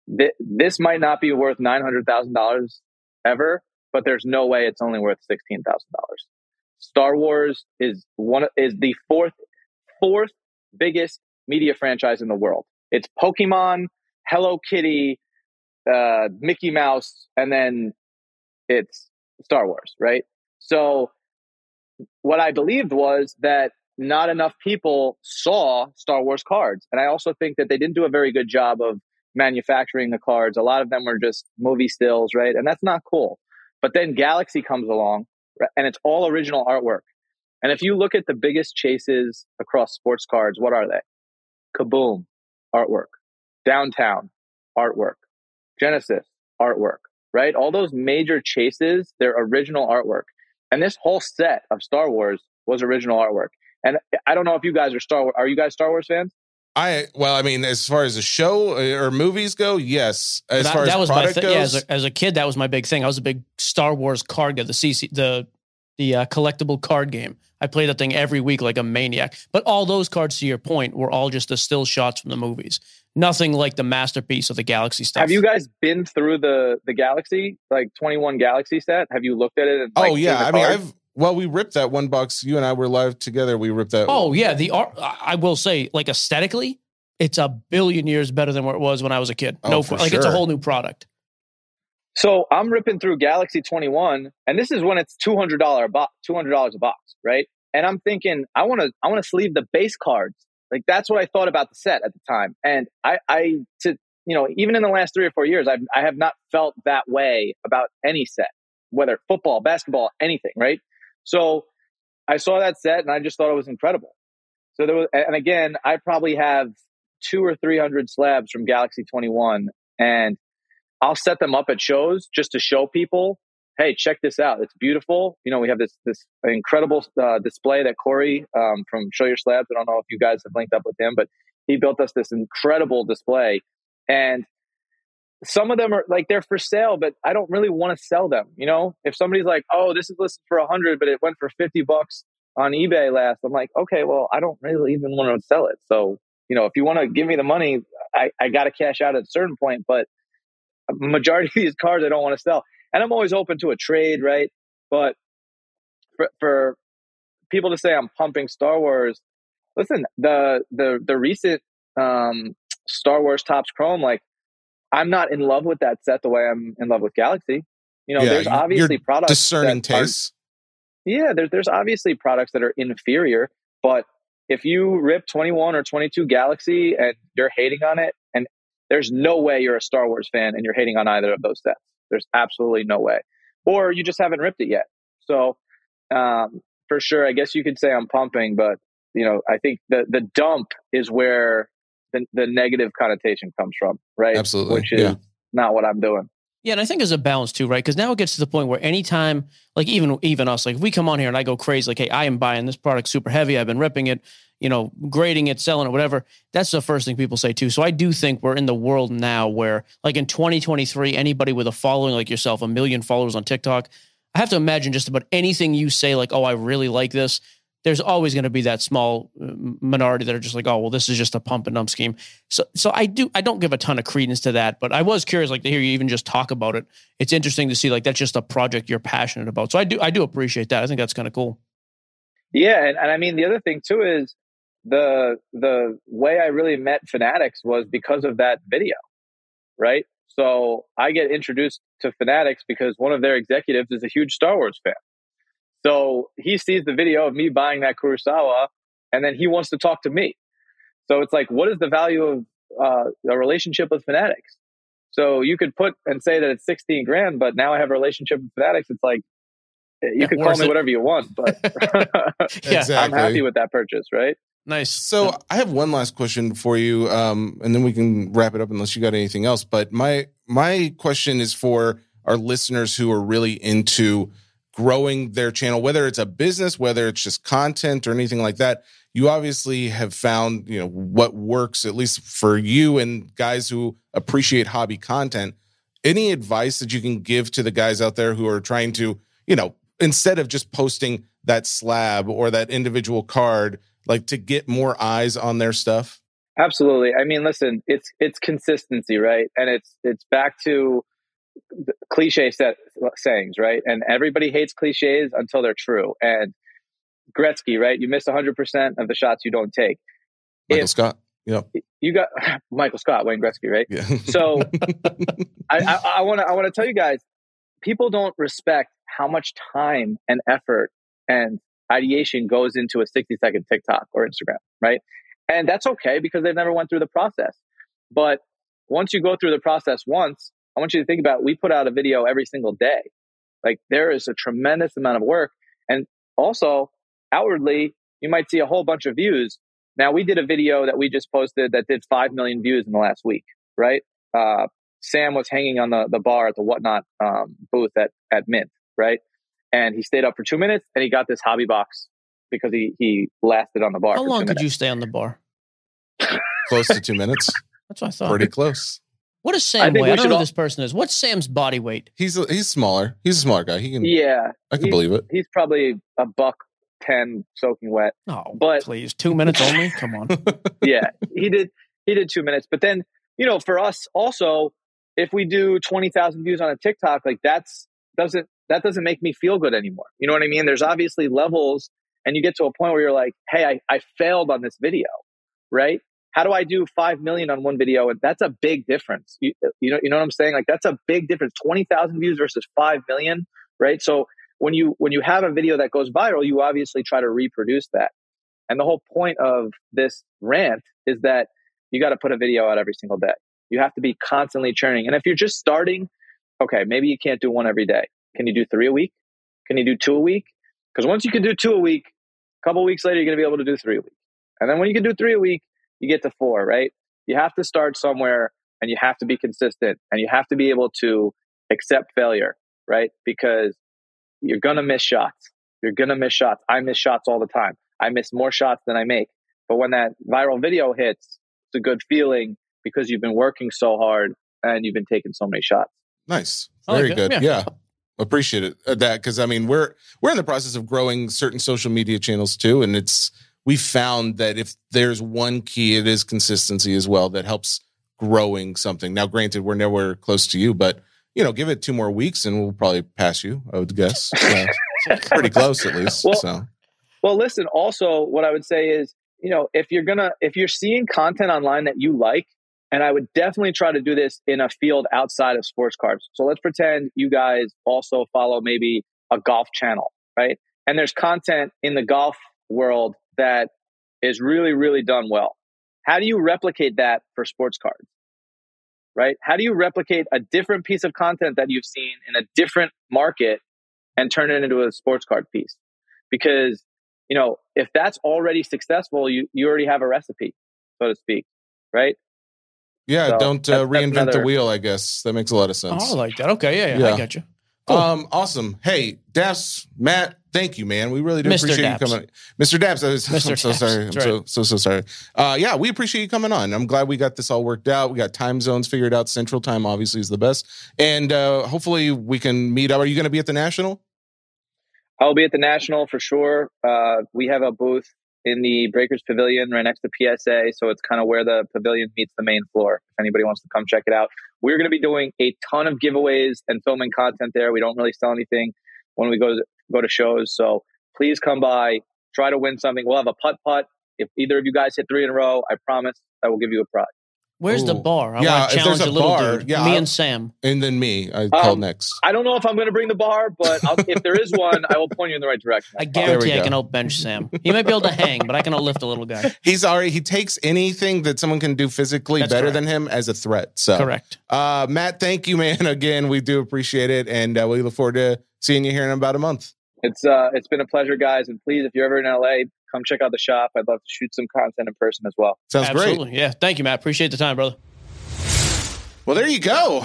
th- this might not be worth nine hundred thousand dollars ever, but there's no way it's only worth sixteen thousand dollars. Star Wars is one is the fourth fourth biggest media franchise in the world. It's Pokemon, Hello Kitty, uh, Mickey Mouse, and then it's Star Wars, right? So what I believed was that not enough people saw Star Wars cards. And I also think that they didn't do a very good job of manufacturing the cards. A lot of them were just movie stills, right? And that's not cool. But then Galaxy comes along and it's all original artwork. And if you look at the biggest chases across sports cards, what are they? Kaboom, artwork. Downtown, artwork. Genesis, artwork, right? All those major chases, they're original artwork. And this whole set of Star Wars was original artwork. And I don't know if you guys are Star Wars. Are you guys Star Wars fans? I well, I mean, as far as the show uh, or movies go, yes. As that, far that as was my product thing. goes, Yeah, as a, as a kid, that was my big thing. I was a big Star Wars card guy, the CC, the the uh, collectible card game. I played that thing every week like a maniac. But all those cards, to your point, were all just the still shots from the movies. Nothing like the masterpiece of the Galaxy stuff. Have you guys been through the the Galaxy like twenty one Galaxy set? Have you looked at it? And, like, oh yeah, I mean, cards? I've well, we ripped that one box. You and I were live together. We ripped that. Oh yeah, the art. I I will say, like aesthetically, it's a billion years better than what it was when I was a kid. Oh, no, for like it's a whole new product. So I'm ripping through Galaxy 21, and this is when it's two hundred dollar box, two hundred dollars a box, right? And I'm thinking, I want to, I want to sleeve the base cards. Like that's what I thought about the set at the time, and I, I, to you know, even in the last three or four years, I've, I have not felt that way about any set, whether football, basketball, anything, right? So I saw that set, and I just thought it was incredible. So there was, and again, I probably have two or three hundred slabs from Galaxy 21, and I'll set them up at shows just to show people, hey, check this out. It's beautiful. You know, we have this this incredible uh, display that Corey um, from Show Your Slabs. I don't know if you guys have linked up with him, but he built us this incredible display. And some of them are like they're for sale, but I don't really want to sell them. You know, if somebody's like, oh, this is listed for a hundred, but it went for fifty bucks on eBay last, I'm like, okay, well, I don't really even want to sell it. So, you know, if you want to give me the money, I, I got to cash out at a certain point, but majority of these cars I don't want to sell. And I'm always open to a trade, right? But for, for people to say I'm pumping Star Wars, listen, the the the recent um, Star Wars Topps Chrome, like I'm not in love with that set the way I'm in love with Galaxy. You know, Yeah, there's obviously products discerning that tastes. yeah, there's there's obviously products that are inferior, but if you rip 21 or 22 Galaxy and you're hating on it, and there's no way you're a Star Wars fan and you're hating on either of those sets. There's absolutely no way. Or you just haven't ripped it yet. So um, for sure, I guess you could say I'm pumping, but you know, I think the the dump is where the the negative connotation comes from, right? Absolutely, Which is yeah. not what I'm doing. Yeah, and I think there's a balance too, right? Because now it gets to the point where anytime, like even even us, like if we come on here and I go crazy, like, hey, I am buying this product super heavy. I've been ripping it, you know, grading it, selling it, whatever. That's the first thing people say too. So I do think we're in the world now where, like in 2023, anybody with a following like yourself, a million followers on TikTok, I have to imagine just about anything you say, like, oh, I really like this. There's always going to be that small uh, minority that are just like, oh, well, this is just a pump and dump scheme. So, so I do, I don't give a ton of credence to that, but I was curious, like to hear you even just talk about it. It's interesting to see, like that's just a project you're passionate about. So I do, I do appreciate that. I think that's kind of cool. Yeah, and, and I mean the other thing too is the the way I really met Fanatics was because of that video, right? So I get introduced to Fanatics because one of their executives is a huge Star Wars fan. So he sees the video of me buying that Kurosawa, and then he wants to talk to me. So it's like, what is the value of uh, a relationship with Fanatics? So you could put and say that it's 16 grand, but now I have a relationship with Fanatics. It's like, you Yeah, can call me it. whatever you want, but Yeah, Exactly. I'm happy with that purchase, right? nice. So I have one last question for you, um, and then we can wrap it up unless you got anything else. But my my question is for our listeners who are really into growing their channel, whether it's a business, whether it's just content or anything like that. You obviously have found, you know, what works at least for you and guys who appreciate hobby content. Any advice that you can give to the guys out there who are trying to, you know, instead of just posting that slab or that individual card, like to get more eyes on their stuff? Absolutely. I mean, listen, it's it's consistency, right? And it's it's back to cliche set, sayings, right? And everybody hates cliches until they're true. And Gretzky, right? You miss 100% of the shots you don't take. Michael if, Scott. Yep. You got Michael Scott, Wayne Gretzky, right? Yeah. so I want to I want to tell you guys, people don't respect how much time and effort and ideation goes into a 60 second TikTok or Instagram, right? And that's okay because they've never went through the process. But once you go through the process once, I want you to think about we put out a video every single day. Like there is a tremendous amount of work. And also outwardly, you might see a whole bunch of views. Now we did a video that we just posted that did 5 million views in the last week, right? Uh, Sam was hanging on the, the bar at the whatnot um, booth at, at Mint, right? And he stayed up for two minutes and he got this hobby box because he, he lasted on the bar. How long could minutes. you stay on the bar? Close to two minutes. That's what I thought. Pretty close. What is Sam weigh? I don't know all... who this person is. What's Sam's body weight? He's he's smaller. He's a smart guy. He can. Yeah, I can believe it. He's probably a buck ten, soaking wet. Oh, but please, two minutes only. Come on. yeah, he did. He did two minutes, but then you know, for us also, if we do twenty thousand views on a TikTok, like that's doesn't that doesn't make me feel good anymore. You know what I mean? There's obviously levels, and you get to a point where you're like, hey, I, I failed on this video, right? How do I do 5 million on one video? And that's a big difference. You, you know, you know what I'm saying? Like that's a big difference. 20,000 views versus 5 million, right? So when you, when you have a video that goes viral, you obviously try to reproduce that. And the whole point of this rant is that you got to put a video out every single day. You have to be constantly churning. And if you're just starting, okay, maybe you can't do one every day. Can you do three a week? Can you do two a week? Because once you can do two a week, a couple weeks later, you're going to be able to do three a week. And then when you can do three a week, you get to four, right? You have to start somewhere and you have to be consistent and you have to be able to accept failure, right? Because you're going to miss shots. You're going to miss shots. I miss shots all the time. I miss more shots than I make. But when that viral video hits, it's a good feeling because you've been working so hard and you've been taking so many shots. Nice. Very like good. Yeah. yeah. Appreciate it. Uh, that because I mean we're we're in the process of growing certain social media channels too, and it's we found that if there's one key, it is consistency as well that helps growing something. Now, granted, we're nowhere close to you, but you know, give it two more weeks and we'll probably pass you. I would guess, pretty close at least. Well, so, well, listen. Also, what I would say is, you know, if you're gonna, if you're seeing content online that you like, and I would definitely try to do this in a field outside of sports cards. So let's pretend you guys also follow maybe a golf channel, right? And there's content in the golf world that is really, really done well. How do you replicate that for sports cards? Right? How do you replicate a different piece of content that you've seen in a different market and turn it into a sports card piece? Because, you know, if that's already successful, you, you already have a recipe, so to speak. Right? Yeah, so don't uh, reinvent another... the wheel, I guess. That makes a lot of sense. Oh, I like that. Okay, yeah, yeah, yeah. I got you. Cool. Um, awesome. Hey, Dappz, Matt, thank you, man. We really do Mr. appreciate Dappz. you coming. Mr. Dappz, I Mr. I'm so Dappz. sorry. I'm right. so, so, so sorry. Uh, yeah, we appreciate you coming on. I'm glad we got this all worked out. We got time zones figured out. Central time obviously is the best. And uh, hopefully we can meet up. Are you going to be at the National? I'll be at the National for sure. Uh, we have a booth in the Breakers Pavilion right next to PSA. So it's kind of where the pavilion meets the main floor. If anybody wants to come check it out, we're going to be doing a ton of giveaways and filming content there. We don't really sell anything when we go to, go to shows. So please come by, try to win something. We'll have a putt putt. If either of you guys hit three in a row, I promise I will give you a prize. Where's Ooh. the bar? I yeah, want to challenge a, a little bar, dude. Yeah, me I'll, and Sam. And then me. I um, call next. I don't know if I'm going to bring the bar, but if there is one, I will point you in the right direction. I guarantee I can help bench Sam. He might be able to hang, but I can lift a little guy. He's already, he takes anything that someone can do physically That's better correct. than him as a threat. So Correct. Uh, Matt, thank you, man. Again, we do appreciate it. And uh, we look forward to seeing you here in about a month. It's uh, It's been a pleasure, guys. And please, if you're ever in LA, come check out the shop. I'd love to shoot some content in person as well. Sounds Absolutely. great. Yeah. Thank you, Matt. Appreciate the time, brother. Well, there you go.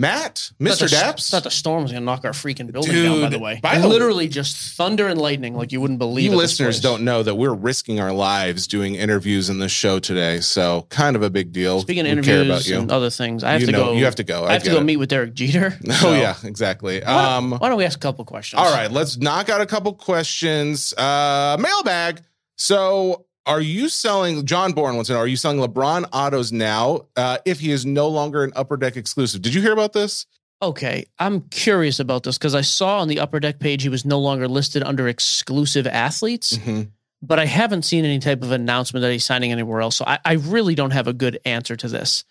Matt, Mr. Dappz. Thought the storm was going to knock our freaking building down. By the way, by literally just thunder and lightning, like you wouldn't believe. You listeners don't know that we're risking our lives doing interviews in this show today, so kind of a big deal. Speaking of interviews and other things, I have you to know, go. You have to go. I, I have to go it. meet with Derek Jeter. Oh yeah, exactly. Why, um, why don't we ask a couple questions? All right, let's knock out a couple questions. Uh, mailbag. So, are you selling? John Bourne wants to know: Are you selling LeBron autos now? Uh, if he is no longer an Upper Deck exclusive, did you hear about this? Okay, I'm curious about this because I saw on the upper deck page he was no longer listed under exclusive athletes, Mhm. but I haven't seen any type of announcement that he's signing anywhere else. So I, I really don't have a good answer to this.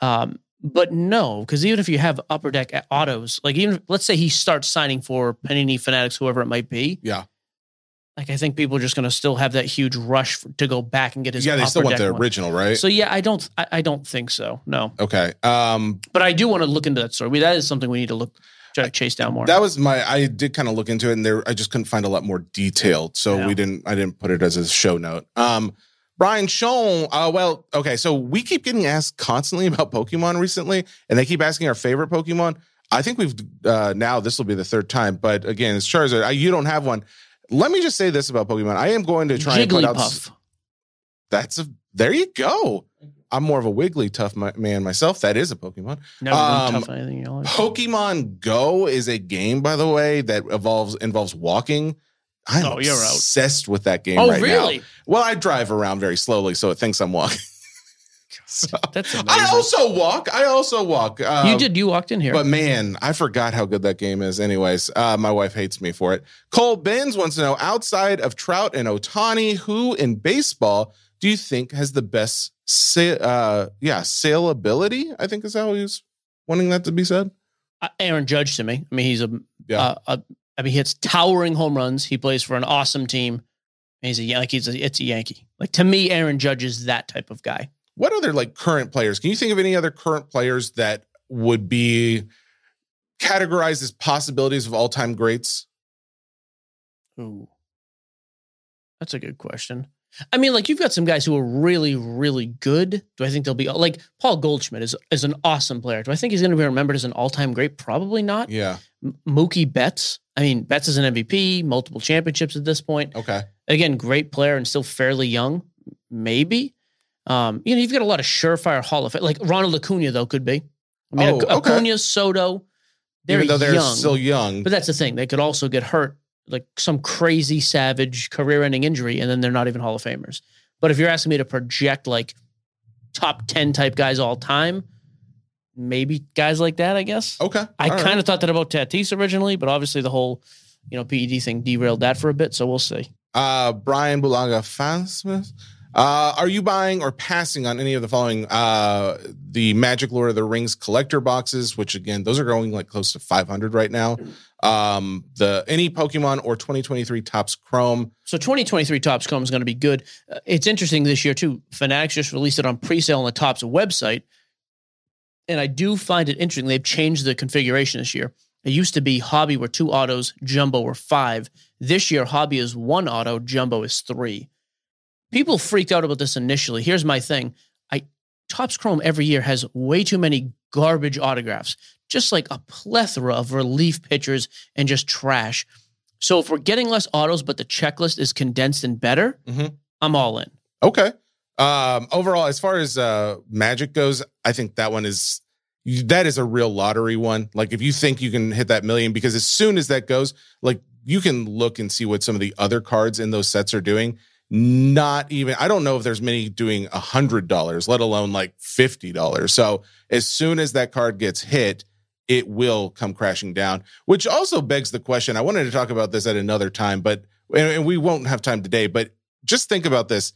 Um, but no, because even if you have upper deck autos, like even let's say he starts signing for Panini Fanatics, whoever it might be, Yeah, like I think people are just going to still have that huge rush for, to go back and get his. yeah. They still want the one. original, right? So yeah, I don't, I, I don't think so. No, okay. Um, but I do want to look into that story. That is something we need to look, try to chase down more. that was my. I did kind of look into it, and there I just couldn't find a lot more detailed, so Yeah. we didn't. I didn't put it as a show note. Um, Brian Schoen. Uh, well, okay. So we keep getting asked constantly about Pokemon recently, and they keep asking our favorite Pokemon. I think we've uh, now this will be the third time, but again, it's Charizard. I, you don't have one. Let me just say this about Pokemon. I am going to try and put out. Jigglypuff. That's a. There you go. I'm more of a Wigglytuff my, man myself. That is a Pokemon. Never Um, tough anything. Know, Pokemon Go is a game, by the way, that evolves involves walking. I'm Oh, you're out. obsessed with that game oh, right really? now. Well, I drive around very slowly, so it thinks I'm walking. So- That's amazing. I also walk. I also walk. Uh, you did. You walked in here. But man, I forgot how good that game is. Anyways, uh, my wife hates me for it. Cole Benz wants to know outside of Trout and Ohtani, who in baseball do you think has the best, sa- uh, yeah, saleability? I think is how he's wanting that to be said. Uh, Aaron Judge to me. I mean, he's a, Yeah. uh, a. I mean, he hits towering home runs. He plays for an awesome team. He's a like he's a, it's a Yankee. Like to me, Aaron Judge is that type of guy. What other like current players? Can you think of any other current players that would be categorized as possibilities of all time greats? Ooh, that's a good question. I mean, like you've got some guys who are really, really good. Do I think they'll be like Paul Goldschmidt is is an awesome player? Do I think he's going to be remembered as an all time great? Probably not. Yeah. M- Mookie Betts. I mean, Betts is an MVP, multiple championships at this point. Okay. Again, great player and still fairly young. Maybe. Um, you know, you've got a lot of surefire Hall of Fame. Like Ronald Acuna, though, could be. I mean, Oh, Ac- okay. Acuna, Soto, they're Even though they're young. still young. But that's the thing. They could also get hurt, like some crazy, savage, career ending injury, and then they're not even Hall of Famers. But if you're asking me to project like top 10 type guys all time, maybe guys like that, I guess. okay. I kind of thought that about Tatis originally, but obviously the whole, you know, PED thing derailed that for a bit. So we'll see. Uh, Brian Bulaga Fansmith. Uh, are you buying or passing on any of the following? Uh, the Magic Lord of the Rings collector boxes, which again, those are going like close to 500 right now. Um, the any Pokemon or 2023 Topps Chrome. So 2023 Topps Chrome is going to be good. Uh, it's interesting this year too. Fanatics just released it on pre-sale on the Topps website, and I do find it interesting. They've changed the configuration this year. It used to be Hobby were two autos, Jumbo were five. This year, Hobby is one auto, Jumbo is three. People freaked out about this initially. Here's my thing: I Topps Chrome every year has way too many garbage autographs, just like a plethora of relief pictures and just trash. So if we're getting less autos, but the checklist is condensed and better, Mhm. I'm all in. Okay. Um, overall, as far as uh, Magic goes, I think that one is that is a real lottery one. Like if you think you can hit that million, because as soon as that goes, like you can look and see what some of the other cards in those sets are doing. Not even I don't know if there's many doing a hundred dollars, let alone like fifty dollars. So as soon as that card gets hit, it will come crashing down. Which also begs the question. I wanted to talk about this at another time, but and, we won't have time today. But just think about this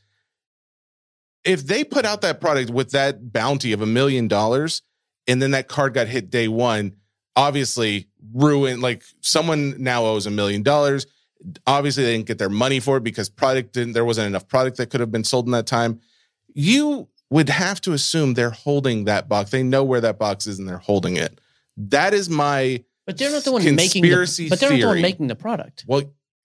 if they put out that product with that bounty of a million dollars and then that card got hit day one, obviously ruin like someone now owes a million dollars. Obviously, they didn't get their money for it because product didn't there wasn't enough product that could have been sold in that time. You would have to assume they're holding that box. They know where that box is and they're holding it. That is my But they're not the one making the, but they're not the one making the product. well,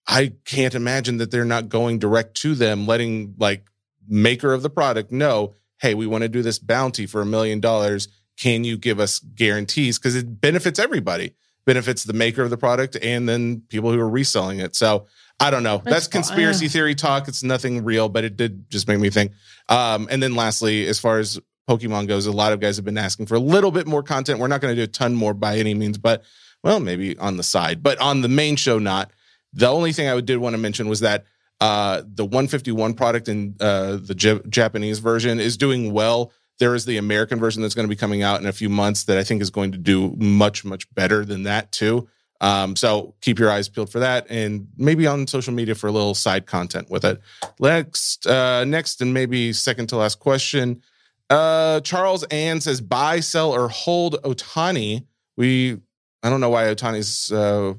I can't imagine that they're not going direct to them, letting like maker of the product know, hey, we want to do this bounty for a million dollars. Can you give us guarantees? Because it benefits everybody, benefits the maker of the product and then people who are reselling it. So I don't know. That's, That's conspiracy theory talk. It's nothing real, but it did just make me think. Um, and then lastly, as far as Pokemon goes, a lot of guys have been asking for a little bit more content. We're not going to do a ton more by any means, but well, maybe on the side, but on the main show, not. The only thing I did want to mention was that Uh, the 151 product in uh, the J- Japanese version is doing well. There is the American version that's going to be coming out in a few months that I think is going to do much, much better than that too. Um, so keep your eyes peeled for that, and maybe on social media for a little side content with it. Next, uh, next, and maybe second to last question. Uh, Charles Ann says, "Buy, sell, or hold Ohtani." We, I don't know why Ohtani's uh,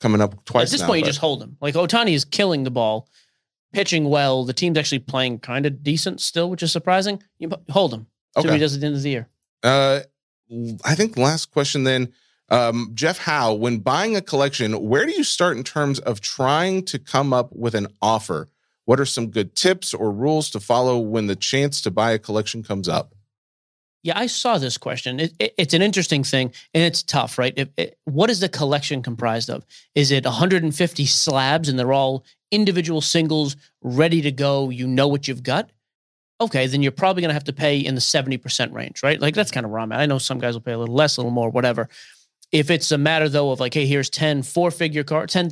coming up twice. At this now, point, you just hold him. Like Ohtani is killing the ball, pitching well. The team's actually playing kind of decent still, which is surprising. You hold what Okay. he does at the end of the year. Uh, I think last question then. Um, Jeff Howe, when buying a collection, where do you start in terms of trying to come up with an offer? What are some good tips or rules to follow when the chance to buy a collection comes up? Yeah, I saw this question. It, it- it's an interesting thing, and it's tough, right? It- what is the collection comprised of? Is it 150 slabs, and they're all individual singles, ready to go? You know what you've got. Okay, then you're probably going to have to pay in the 70% range, right? Like that's kind of where I'm at. I know some guys will pay a little less, a little more, whatever. If it's a matter though of like, hey, here's 10 four figure card, $10,000,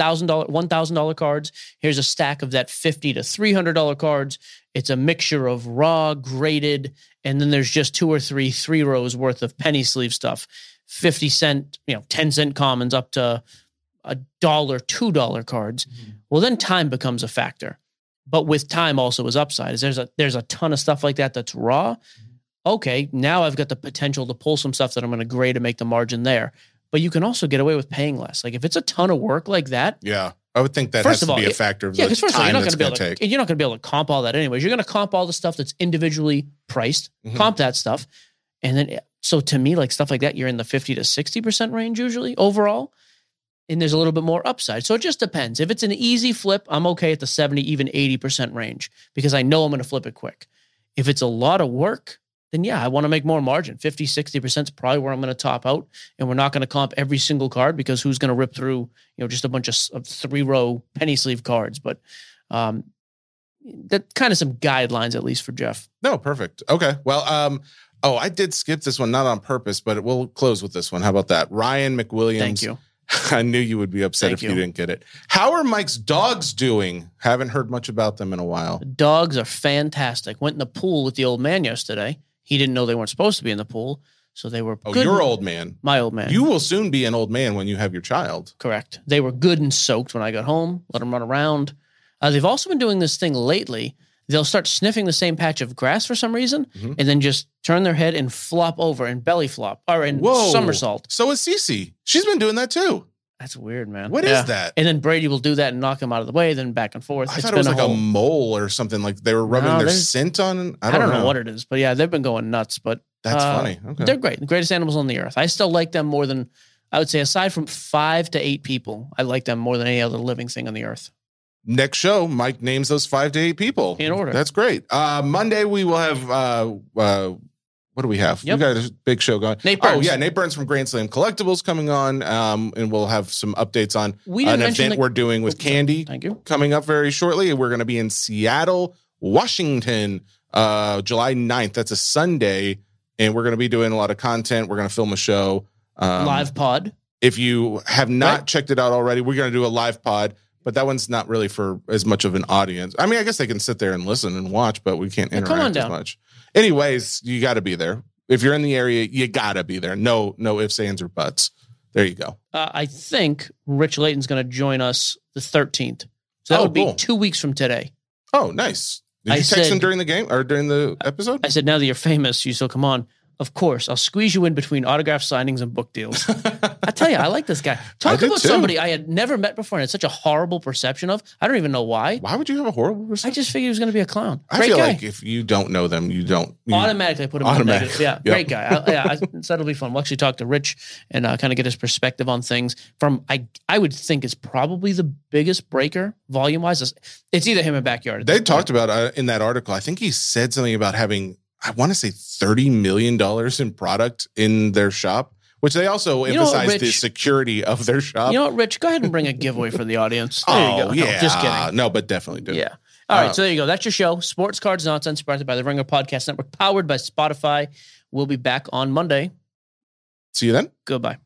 $1,000 cards. Here's a stack of that 50 to $300 cards. It's a mixture of raw, graded, and then there's just two or three three rows worth of penny sleeve stuff. 50 cent you know 10 cent commons up to a dollar two dollar cards. Mm-hmm. Well then time becomes a factor. But with time also is upside. Is there's a there's a ton of stuff like that that's raw. Mm-hmm. Okay now i've got the potential to pull some stuff that i'm going to grade to make the margin there but you can also get away with paying less like if it's a ton of work like that Yeah, I would think that First has of to all, be a factor of yeah, the first of all, you're not going to be able to to take. you're not going to be able to comp all that anyways. You're going to comp all the stuff that's individually priced, Mhm. comp that stuff, and then so to me, like stuff like that, you're in the fifty to sixty percent range usually overall, and there's a little bit more upside. So it just depends. If it's an easy flip, I'm okay at the seventy, even eighty percent range because I know I'm going to flip it quick. If it's a lot of work, then yeah, I want to make more margin. 50, 60% is probably where I'm going to top out. And we're not going to comp every single card because who's going to rip through, you know, just a bunch of, of three row penny sleeve cards. But um, that kind of some guidelines, at least for Jeff. No, perfect. Okay. Well, um, oh, I did skip this one, not on purpose, but we'll close with this one. How about that? Ryan McWilliams. Thank you. I knew you would be upset Thank if you. you. didn't get it. How are Mike's dogs doing? Haven't heard much about them in a while. The dogs are fantastic. Went in the pool with the old man yesterday. He didn't know they weren't supposed to be in the pool. So they were Oh, good. your old man. My old man. You will soon be an old man when you have your child. Correct. They were good and soaked when I got home. Let them run around. Uh, they've also been doing this thing lately. They'll start sniffing the same patch of grass for some reason, Mhm. and then just turn their head and flop over and belly flop or in Whoa. somersault. So is Cece. She's been doing that too. That's weird, man. What is Yeah. that? And then Brady will do that and knock him out of the way, then back and forth. I It's thought it was been like a, mole or something. Like they were rubbing No, their scent on. I I don't, don't, know. what it is, but yeah, they've been going nuts. But That's uh, funny. Okay. they're great. The greatest animals on the earth. I still like them more than I would say, aside from five to eight people, I like them more than any other living thing on the earth. Next show, Mike names those five to eight people In order. That's great. Uh, Monday we will have. Uh, uh, what do we have? Yep. We got a big show going. Nate Oh Burns. yeah, Nate Burns from Grand Slam Collectibles coming on, um, and we'll have some updates on We an event the- we're doing with Oh. Candy Thank you. coming up very shortly. We're going to be in Seattle, Washington, uh, July 9th. That's a Sunday, and we're going to be doing a lot of content. We're going to film a show. Um, Live pod. If you have not Right. checked it out already, we're going to do a live pod, but that one's not really for as much of an audience. I mean, I guess they can sit there and listen and watch, but we can't interact come on as much. Anyways, you got to be there. If you're in the area, you got to be there. No, no ifs, ands, or buts. There you go. Uh, I think Rich Layton's going to join us the 13th. So that Oh, would be cool. two weeks from today. Oh, nice. Did I you text said- him during the game or during the episode? I said, now that you're famous, you still come on. Of course, I'll squeeze you in between autograph signings and book deals. I tell you, I like this guy. Talk did about too. somebody I had never met before and had such a horrible perception of. I don't even know why. Why would you have a horrible perception? I perception? just figured he was going to be a clown. I Great feel guy. like if you don't know them, you don't. You, Automatically put him in Automatic. negative. Yeah, Yep. great guy. I, yeah, I, so that'll be fun. We'll actually talk to Rich and uh, kind of get his perspective on things. From I, I would think is probably the biggest breaker volume wise. It's, either him or backyard. at they this talked point. about uh, in that article. I think he said something about having. I want to say thirty million dollars in product in their shop, which they also You know what, emphasize the security of their shop. You know what, Rich? Go ahead and bring a giveaway for the audience. There oh you go. No, yeah, just kidding. No, but definitely do. Yeah. All right. Uh, so there you go. That's your show. Sports Cards Nonsense, brought by the Ringer Podcast Network, powered by Spotify. We'll be back on Monday. See you then. Goodbye.